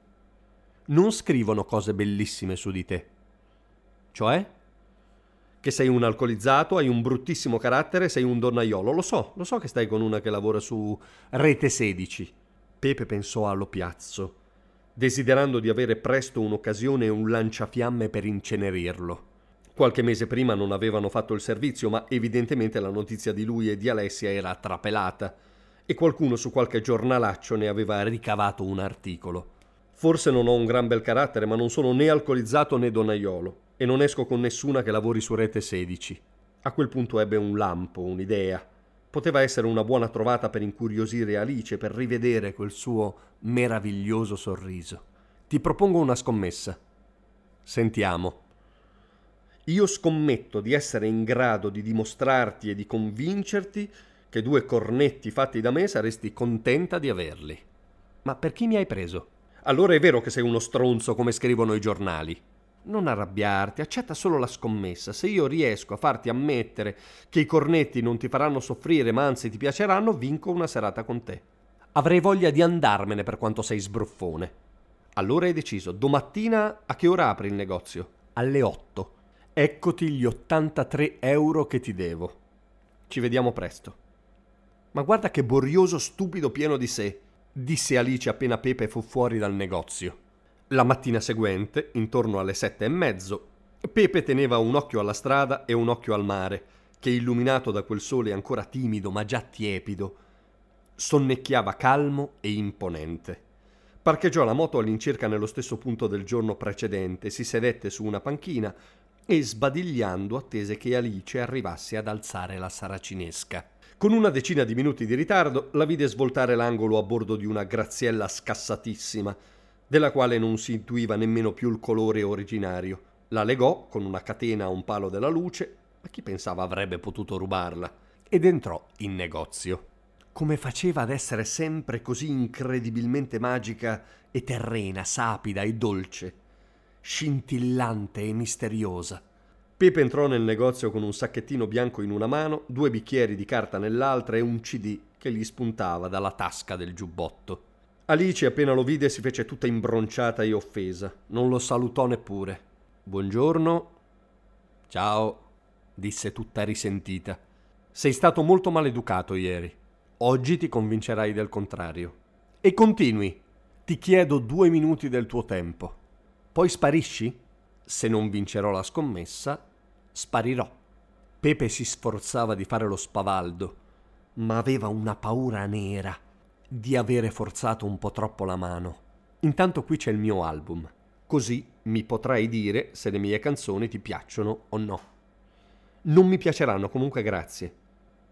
Non scrivono cose bellissime su di te. Cioè? Che sei un alcolizzato, hai un bruttissimo carattere, sei un donnaiolo. Lo so, lo so che stai con una che lavora su Rete 16. Pepe pensò allo piazzo, desiderando di avere presto un'occasione e un lanciafiamme per incenerirlo. Qualche mese prima non avevano fatto il servizio, ma evidentemente la notizia di lui e di Alessia era trapelata e qualcuno su qualche giornalaccio ne aveva ricavato un articolo. Forse non ho un gran bel carattere, ma non sono né alcolizzato né donnaiolo e non esco con nessuna che lavori su rete 16. A quel punto ebbe un lampo, un'idea. Poteva essere una buona trovata per incuriosire Alice, per rivedere quel suo meraviglioso sorriso. Ti propongo una scommessa. Sentiamo. Io scommetto di essere in grado di dimostrarti e di convincerti che due cornetti fatti da me saresti contenta di averli. Ma per chi mi hai preso? Allora è vero che sei uno stronzo come scrivono i giornali. Non arrabbiarti, accetta solo la scommessa. Se io riesco a farti ammettere che i cornetti non ti faranno soffrire, ma anzi ti piaceranno, vinco una serata con te. Avrei voglia di andarmene per quanto sei sbruffone. Allora hai deciso, domattina a che ora apri il negozio? Alle 8. Eccoti gli 83 euro che ti devo. Ci vediamo presto. Ma guarda che borioso stupido pieno di sé, disse Alice appena Pepe fu fuori dal negozio. La mattina seguente, intorno alle sette e mezzo, Pepe teneva un occhio alla strada e un occhio al mare, che illuminato da quel sole ancora timido ma già tiepido, sonnecchiava calmo e imponente. Parcheggiò la moto all'incirca nello stesso punto del giorno precedente, si sedette su una panchina e sbadigliando attese che Alice arrivasse ad alzare la saracinesca. Con una decina di minuti di ritardo la vide svoltare l'angolo a bordo di una graziella scassatissima, della quale non si intuiva nemmeno più il colore originario. La legò con una catena a un palo della luce, ma chi pensava avrebbe potuto rubarla, ed entrò in negozio. Come faceva ad essere sempre così incredibilmente magica e terrena, sapida e dolce? scintillante e misteriosa. Pepe entrò nel negozio con un sacchettino bianco in una mano, due bicchieri di carta nell'altra e un CD che gli spuntava dalla tasca del giubbotto. Alice appena lo vide si fece tutta imbronciata e offesa. Non lo salutò neppure. Buongiorno. Ciao, disse tutta risentita. Sei stato molto maleducato ieri. Oggi ti convincerai del contrario. E continui. Ti chiedo due minuti del tuo tempo. Poi sparisci? Se non vincerò la scommessa, sparirò. Pepe si sforzava di fare lo spavaldo, ma aveva una paura nera di avere forzato un po' troppo la mano. Intanto qui c'è il mio album, così mi potrai dire se le mie canzoni ti piacciono o no. Non mi piaceranno comunque, grazie.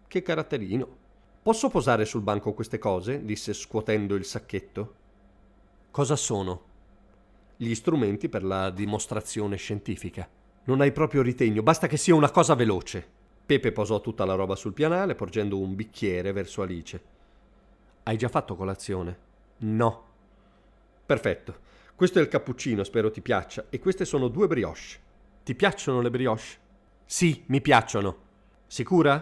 Che caratterino. Posso posare sul banco queste cose? disse scuotendo il sacchetto. Cosa sono? Gli strumenti per la dimostrazione scientifica. Non hai proprio ritegno, basta che sia una cosa veloce. Pepe posò tutta la roba sul pianale, porgendo un bicchiere verso Alice. Hai già fatto colazione? No. Perfetto. Questo è il cappuccino, spero ti piaccia, e queste sono due brioche. Ti piacciono le brioche? Sì, mi piacciono. Sicura?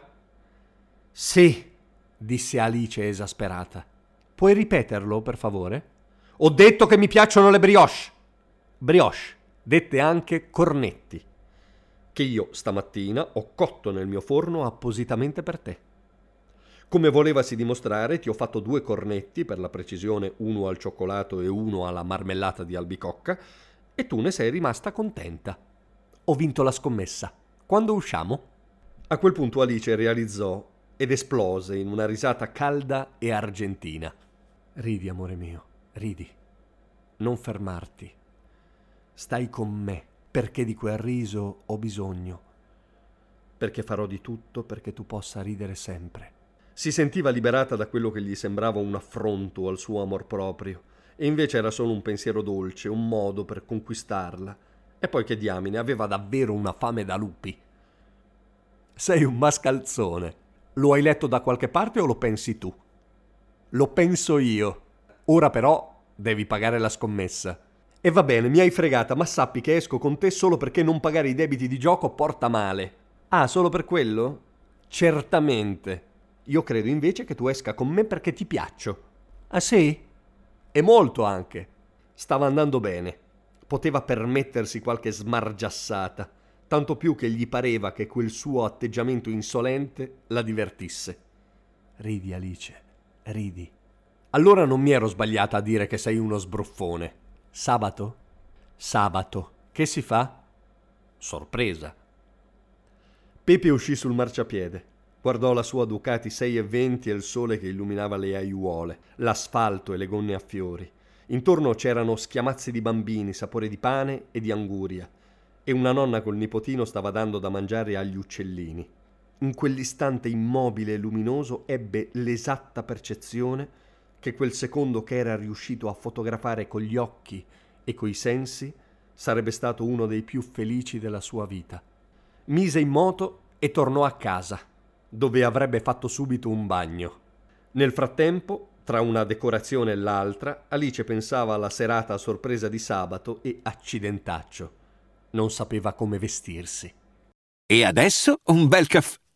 Sì, disse Alice esasperata. Puoi ripeterlo, per favore? Ho detto che mi piacciono le brioche. Brioche, dette anche cornetti che io stamattina ho cotto nel mio forno appositamente per te. Come volevasi dimostrare, ti ho fatto due cornetti, per la precisione uno al cioccolato e uno alla marmellata di albicocca, e tu ne sei rimasta contenta. Ho vinto la scommessa. Quando usciamo? A quel punto Alice realizzò ed esplose in una risata calda e argentina. Ridi, amore mio, ridi. Non fermarti. Stai con me perché di quel riso ho bisogno, perché farò di tutto perché tu possa ridere sempre. Si sentiva liberata da quello che gli sembrava un affronto al suo amor proprio, e invece era solo un pensiero dolce, un modo per conquistarla. E poi che diamine, aveva davvero una fame da lupi. Sei un mascalzone. Lo hai letto da qualche parte o lo pensi tu? Lo penso io. Ora però devi pagare la scommessa. E va bene, mi hai fregata, ma sappi che esco con te solo perché non pagare i debiti di gioco porta male. Ah, solo per quello? Certamente. Io credo invece che tu esca con me perché ti piaccio. Ah sì? E molto anche. Stava andando bene. Poteva permettersi qualche smargiassata, tanto più che gli pareva che quel suo atteggiamento insolente la divertisse. Ridi, Alice, ridi. Allora non mi ero sbagliata a dire che sei uno sbruffone. Sabato? Sabato. Che si fa? Sorpresa. Pepe uscì sul marciapiede. Guardò la sua Ducati 620 e il sole che illuminava le aiuole, l'asfalto e le gonne a fiori. Intorno c'erano schiamazzi di bambini, sapore di pane e di anguria, e una nonna col nipotino stava dando da mangiare agli uccellini. In quell'istante immobile e luminoso ebbe l'esatta percezione che quel secondo che era riuscito a fotografare con gli occhi e coi sensi sarebbe stato uno dei più felici della sua vita. Mise in moto e tornò a casa, dove avrebbe fatto subito un bagno. Nel frattempo, tra una decorazione e l'altra, Alice pensava alla serata a sorpresa di sabato e accidentaccio. Non sapeva come vestirsi. E adesso un bel caffè